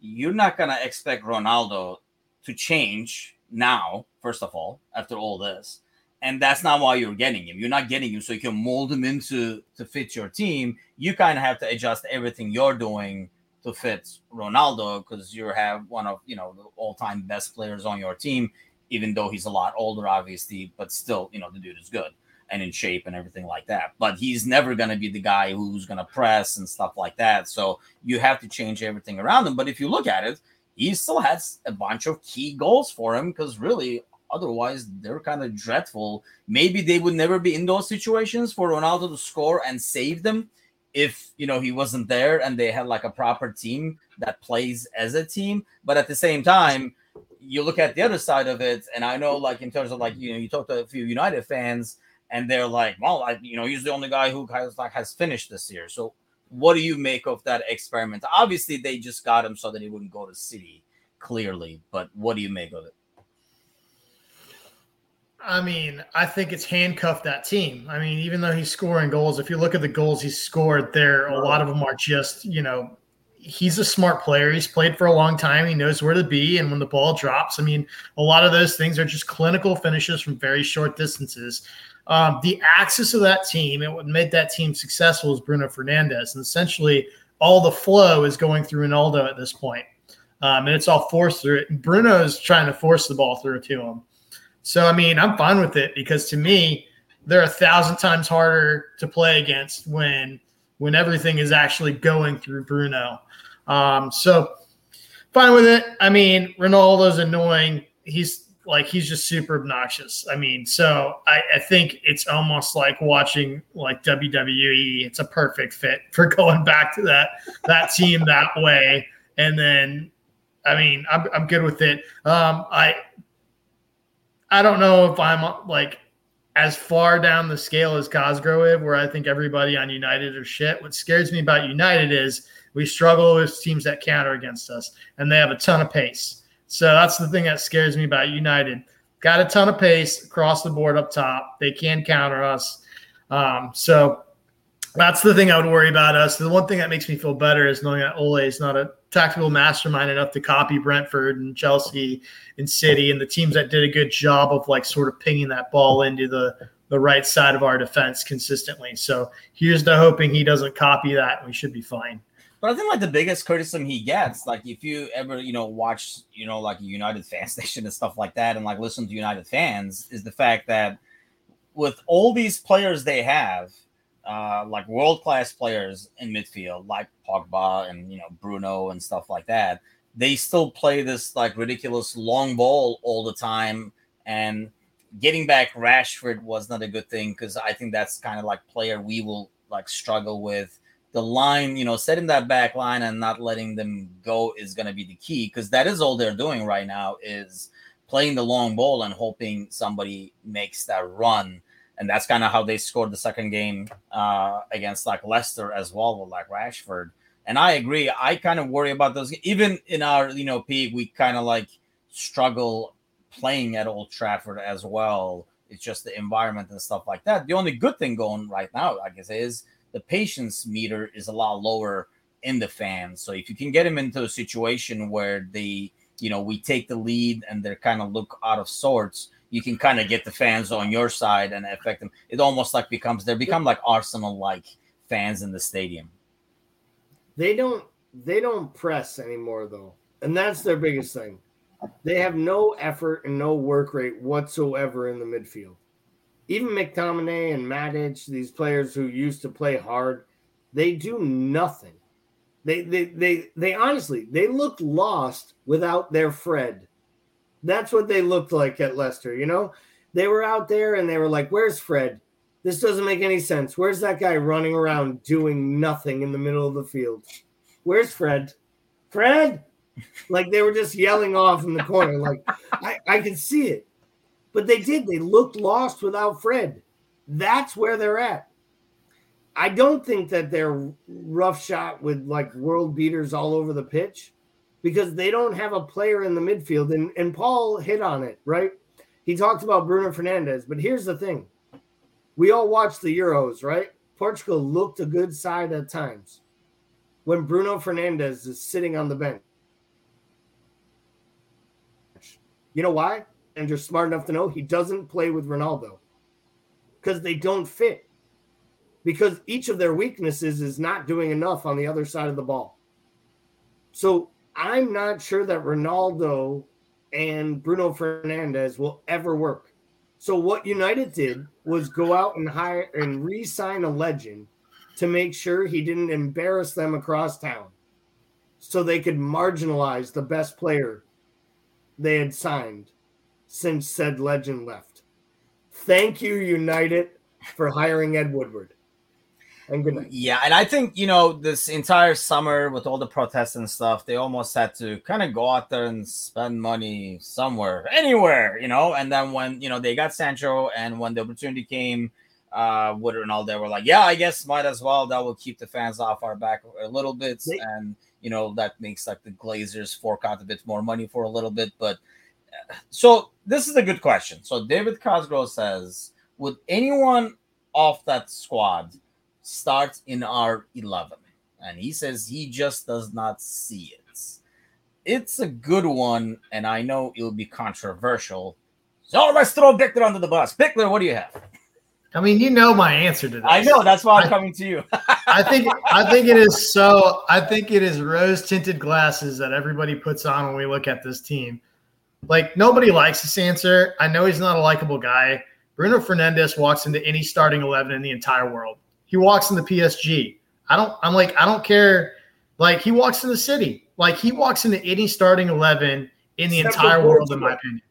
you're not gonna expect Ronaldo to change now. First of all, after all this, and that's not why you're getting him. You're not getting him so you can mold him into to fit your team. You kind of have to adjust everything you're doing to fit Ronaldo because you have one of you know the all-time best players on your team, even though he's a lot older, obviously, but still, you know, the dude is good and in shape and everything like that. But he's never going to be the guy who's going to press and stuff like that. So you have to change everything around him. But if you look at it, he still has a bunch of key goals for him because really, otherwise, they're kind of dreadful. Maybe they would never be in those situations for Ronaldo to score and save them if you know he wasn't there and they had like a proper team that plays as a team. But at the same time, you look at the other side of it, and I know, like in terms of like you know, you talk to a few United fans and they're like, well, I, you know, he's the only guy who has like has finished this year. So, what do you make of that experiment? Obviously, they just got him so that he wouldn't go to City, clearly. But what do you make of it? I mean, I think it's handcuffed that team. I mean, even though he's scoring goals, if you look at the goals he's scored there, a lot of them are just, you know, he's a smart player. He's played for a long time. He knows where to be. And when the ball drops, I mean, a lot of those things are just clinical finishes from very short distances. Um, the axis of that team and what made that team successful is Bruno Fernandes. And essentially, all the flow is going through Ronaldo at this point. Um, and it's all forced through it. And Bruno is trying to force the ball through to him. So, I mean, I'm fine with it because to me, they're a thousand times harder to play against when when everything is actually going through Bruno. Um, so, fine with it. I mean, Ronaldo's annoying. He's like he's just super obnoxious. I mean, so I, I think it's almost like watching like WWE. It's a perfect fit for going back to that that team that way. And then, I mean, I'm I'm good with it. Um, I I don't know if I'm like as far down the scale as Cosgrove, where I think everybody on United are shit. What scares me about United is we struggle with teams that counter against us, and they have a ton of pace. So that's the thing that scares me about United. Got a ton of pace across the board up top. They can counter us. Um, so that's the thing I would worry about us. The one thing that makes me feel better is knowing that Ole is not a tactical mastermind enough to copy Brentford and Chelsea and City and the teams that did a good job of like sort of pinging that ball into the the right side of our defense consistently. So here's the hoping he doesn't copy that. We should be fine. But I think like the biggest criticism he gets, like if you ever, you know, watch, you know, like United fan station and stuff like that, and like listen to United fans, is the fact that with all these players they have, uh, like world class players in midfield, like Pogba and you know Bruno and stuff like that, they still play this like ridiculous long ball all the time. And getting back Rashford was not a good thing because I think that's kind of like player we will like struggle with the line, you know, setting that back line and not letting them go is going to be the key because that is all they're doing right now is playing the long ball and hoping somebody makes that run. And that's kind of how they scored the second game uh, against like Leicester as well with like Rashford. And I agree. I kind of worry about those. Even in our, you know, peak, we kind of like struggle playing at Old Trafford as well. It's just the environment and stuff like that. The only good thing going right now, I guess, is the patience meter is a lot lower in the fans. So if you can get them into a situation where they, you know, we take the lead and they're kind of look out of sorts, you can kind of get the fans on your side and affect them. It almost like becomes they become like Arsenal like fans in the stadium. They don't they don't press anymore though. And that's their biggest thing. They have no effort and no work rate whatsoever in the midfield even McTominay and Matic, these players who used to play hard, they do nothing. They they they they honestly they looked lost without their Fred. That's what they looked like at Leicester, you know? They were out there and they were like, Where's Fred? This doesn't make any sense. Where's that guy running around doing nothing in the middle of the field? Where's Fred? Fred? Like they were just yelling off in the corner. Like I, I can see it. But they did. They looked lost without Fred. That's where they're at. I don't think that they're rough shot with like world beaters all over the pitch because they don't have a player in the midfield. And, and Paul hit on it, right? He talked about Bruno Fernandes, But here's the thing we all watched the Euros, right? Portugal looked a good side at times when Bruno Fernandes is sitting on the bench. You know why? And you're smart enough to know he doesn't play with Ronaldo because they don't fit. Because each of their weaknesses is not doing enough on the other side of the ball. So I'm not sure that Ronaldo and Bruno Fernandes will ever work. So what United did was go out and hire and re-sign a legend to make sure he didn't embarrass them across town. So they could marginalize the best player they had signed since said legend left. Thank you, United, for hiring Ed Woodward. And good night. Yeah, and I think you know this entire summer with all the protests and stuff, they almost had to kind of go out there and spend money somewhere, anywhere, you know. And then when you know they got Sancho, and when the opportunity came, uh, Woodward and all, they were like, "Yeah, I guess might as well. That will keep the fans off our back a little bit, they- and you know that makes like the Glazers fork out a bit more money for a little bit." But so this is a good question. So David Cosgrove says, would anyone off that squad start in our 11? And he says he just does not see it. It's a good one, and I know it'll be controversial. So let's throw Bickler under the bus. Bickler, what do you have? I mean, you know my answer to this. I know that's why I'm I, coming to you. I think I think it is so. I think it is rose tinted glasses that everybody puts on when we look at this team. Like nobody likes this answer. I know he's not a likable guy. Bruno Fernandes walks into any starting eleven in the entire world. He walks into PSG. I don't. I'm like I don't care. Like he walks in the city. Like he walks into any starting eleven in the Except entire world, in my opinion.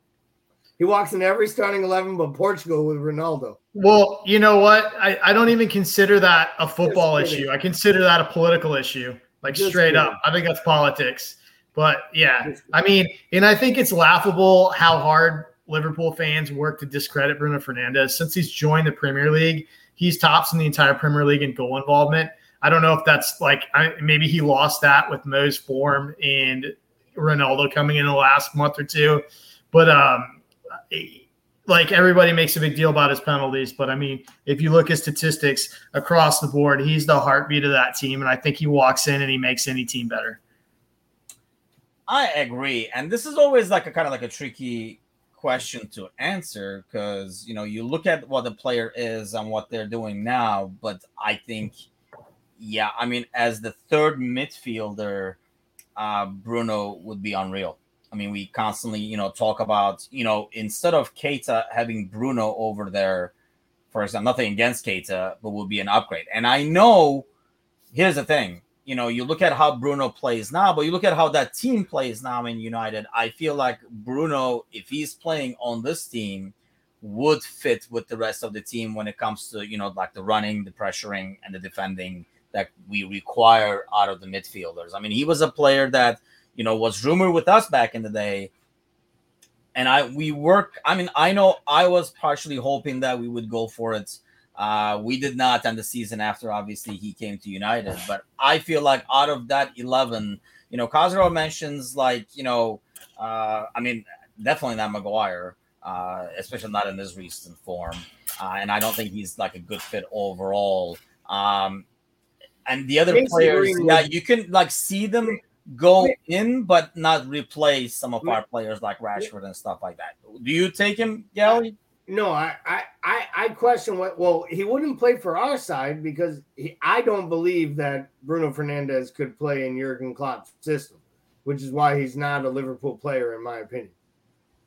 He walks in every starting eleven but Portugal with Ronaldo. Well, you know what? I, I don't even consider that a football issue. I consider that a political issue. Like Just straight kidding. up. I think that's politics. But yeah, I mean, and I think it's laughable how hard Liverpool fans work to discredit Bruno Fernandes since he's joined the Premier League. He's tops in the entire Premier League in goal involvement. I don't know if that's like I, maybe he lost that with Mo's form and Ronaldo coming in the last month or two, but um, like everybody makes a big deal about his penalties, but I mean, if you look at statistics across the board, he's the heartbeat of that team, and I think he walks in and he makes any team better. I agree, and this is always like a kind of like a tricky question to answer because you know you look at what the player is and what they're doing now, but I think, yeah, I mean, as the third midfielder, uh, Bruno would be unreal. I mean, we constantly, you know, talk about, you know, instead of Keita having Bruno over there, for example, nothing against Keita, but will be an upgrade. And I know, here's the thing, you know, you look at how Bruno plays now, but you look at how that team plays now in United. I feel like Bruno, if he's playing on this team, would fit with the rest of the team when it comes to, you know, like the running, the pressuring, and the defending that we require out of the midfielders. I mean, he was a player that, you know, was rumored with us back in the day. And I we work, I mean, I know I was partially hoping that we would go for it uh, we did not end the season after obviously he came to United, but I feel like out of that 11, you know, Cosgrove mentions like, you know, uh, I mean, definitely not Maguire, uh, especially not in his recent form. Uh, and I don't think he's like a good fit overall. Um, and the other Casey players, yeah, you can like see them go in, but not replace some of our players like Rashford and stuff like that. Do you take him, Gally? No, I, I, I I question what. Well, he wouldn't play for our side because he, I don't believe that Bruno Fernandes could play in Jurgen Klopp's system, which is why he's not a Liverpool player, in my opinion.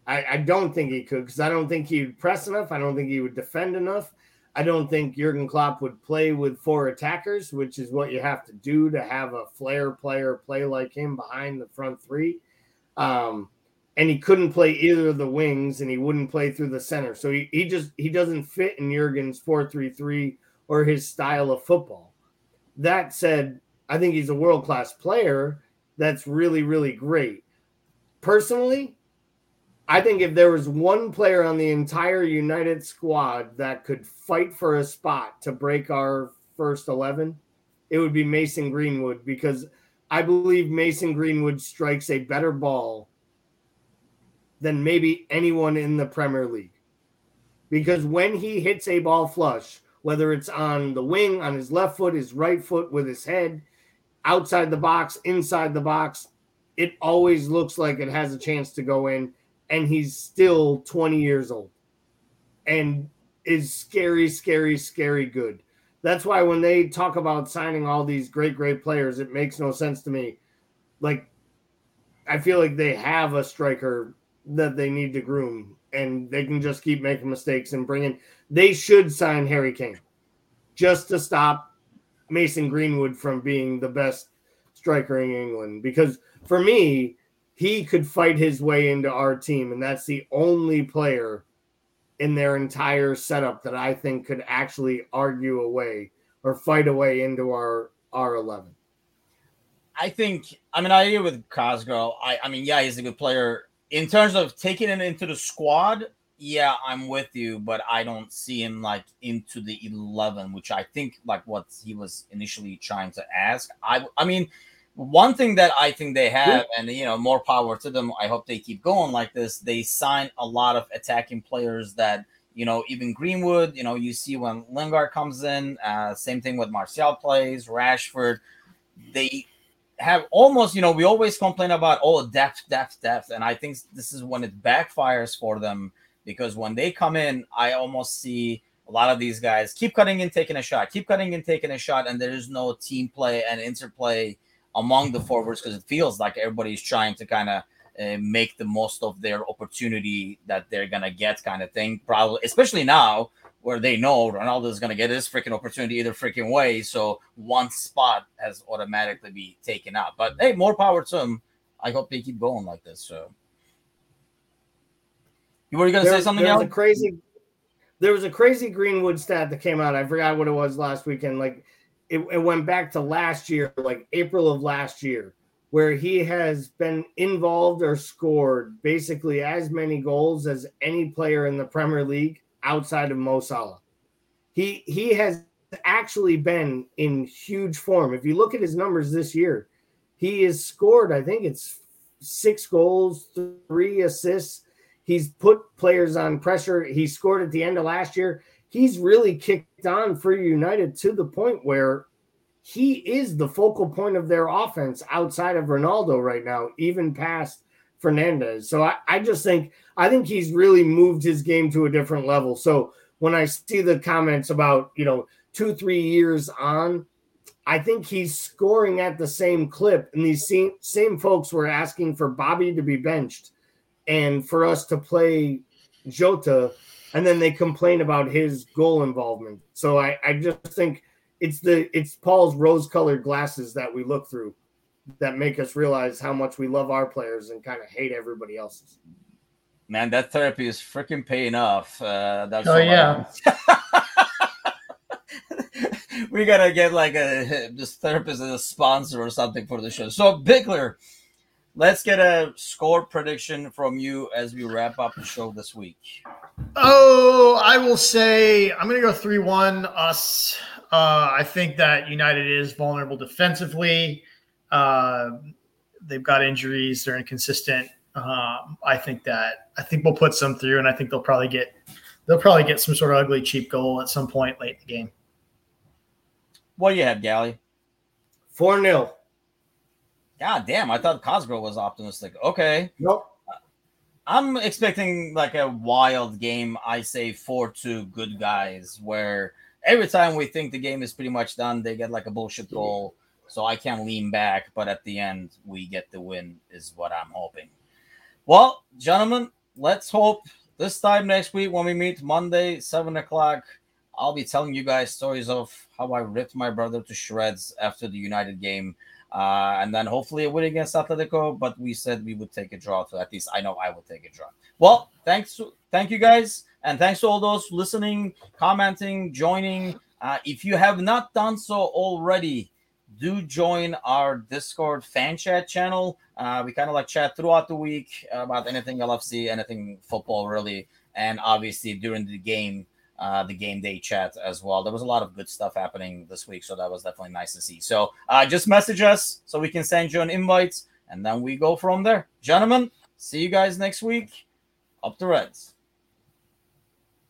I, I don't think he could because I don't think he would press enough. I don't think he would defend enough. I don't think Jurgen Klopp would play with four attackers, which is what you have to do to have a flair player play like him behind the front three. Um, and he couldn't play either of the wings and he wouldn't play through the center. So he, he just he doesn't fit in Jurgen's 4-3-3 or his style of football. That said, I think he's a world-class player that's really really great. Personally, I think if there was one player on the entire United squad that could fight for a spot to break our first 11, it would be Mason Greenwood because I believe Mason Greenwood strikes a better ball than maybe anyone in the Premier League. Because when he hits a ball flush, whether it's on the wing, on his left foot, his right foot, with his head, outside the box, inside the box, it always looks like it has a chance to go in. And he's still 20 years old and is scary, scary, scary good. That's why when they talk about signing all these great, great players, it makes no sense to me. Like, I feel like they have a striker that they need to groom, and they can just keep making mistakes and bringing. They should sign Harry Kane just to stop Mason Greenwood from being the best striker in England. Because for me, he could fight his way into our team, and that's the only player in their entire setup that I think could actually argue away or fight away into our our eleven. I think I mean I agree with Cosgrove. I I mean yeah he's a good player in terms of taking it into the squad, yeah, I'm with you, but I don't see him like into the 11, which I think like what he was initially trying to ask. I I mean, one thing that I think they have, and you know, more power to them. I hope they keep going like this. They sign a lot of attacking players that you know, even Greenwood. You know, you see when Lingard comes in. Uh, same thing with Martial plays, Rashford. They have almost, you know, we always complain about oh depth, depth, depth, and I think this is when it backfires for them because when they come in, I almost see a lot of these guys keep cutting in, taking a shot, keep cutting in, taking a shot, and there is no team play and interplay among the forwards because it feels like everybody's trying to kind of uh, make the most of their opportunity that they're gonna get, kind of thing. Probably, especially now where they know Ronaldo is going to get his freaking opportunity either freaking way. So one spot has automatically be taken out. But hey, more power to him. I hope they keep going like this. So You were going to say something there else? Was a crazy. There was a crazy Greenwood stat that came out. I forgot what it was last weekend. Like it, it went back to last year, like April of last year, where he has been involved or scored basically as many goals as any player in the Premier League outside of Mo Salah. He he has actually been in huge form. If you look at his numbers this year, he has scored, I think it's six goals, three assists. He's put players on pressure. He scored at the end of last year. He's really kicked on for United to the point where he is the focal point of their offense outside of Ronaldo right now, even past Fernandes. So I, I just think I think he's really moved his game to a different level. So when I see the comments about, you know, two, three years on, I think he's scoring at the same clip. And these same, same folks were asking for Bobby to be benched and for us to play Jota. And then they complain about his goal involvement. So I, I just think it's the it's Paul's rose colored glasses that we look through that make us realize how much we love our players and kind of hate everybody else's. Man, that therapy is freaking paying off. Uh, that's oh yeah. we gotta get like a this therapist as a sponsor or something for the show. So Bickler, let's get a score prediction from you as we wrap up the show this week. Oh, I will say I'm gonna go three one us. Uh, I think that United is vulnerable defensively. Uh, they've got injuries. They're inconsistent. Um, I think that I think we'll put some through, and I think they'll probably get they'll probably get some sort of ugly cheap goal at some point late in the game. What do you have, Gally? 4 0. God damn, I thought Cosgrove was optimistic. Okay. Nope. I'm expecting like a wild game. I say 4 2 good guys, where every time we think the game is pretty much done, they get like a bullshit goal. So I can lean back, but at the end, we get the win, is what I'm hoping. Well, gentlemen, let's hope this time next week when we meet Monday, 7 o'clock, I'll be telling you guys stories of how I ripped my brother to shreds after the United game. Uh, and then hopefully a win against Atletico, but we said we would take a draw. So at least I know I will take a draw. Well, thanks, thank you guys, and thanks to all those listening, commenting, joining. Uh, if you have not done so already, do join our Discord fan chat channel. Uh, we kind of like chat throughout the week about anything LFC, anything football, really, and obviously during the game uh, the game day chat as well. There was a lot of good stuff happening this week, so that was definitely nice to see. So uh, just message us so we can send you an invite, and then we go from there. Gentlemen, see you guys next week. Up the Reds.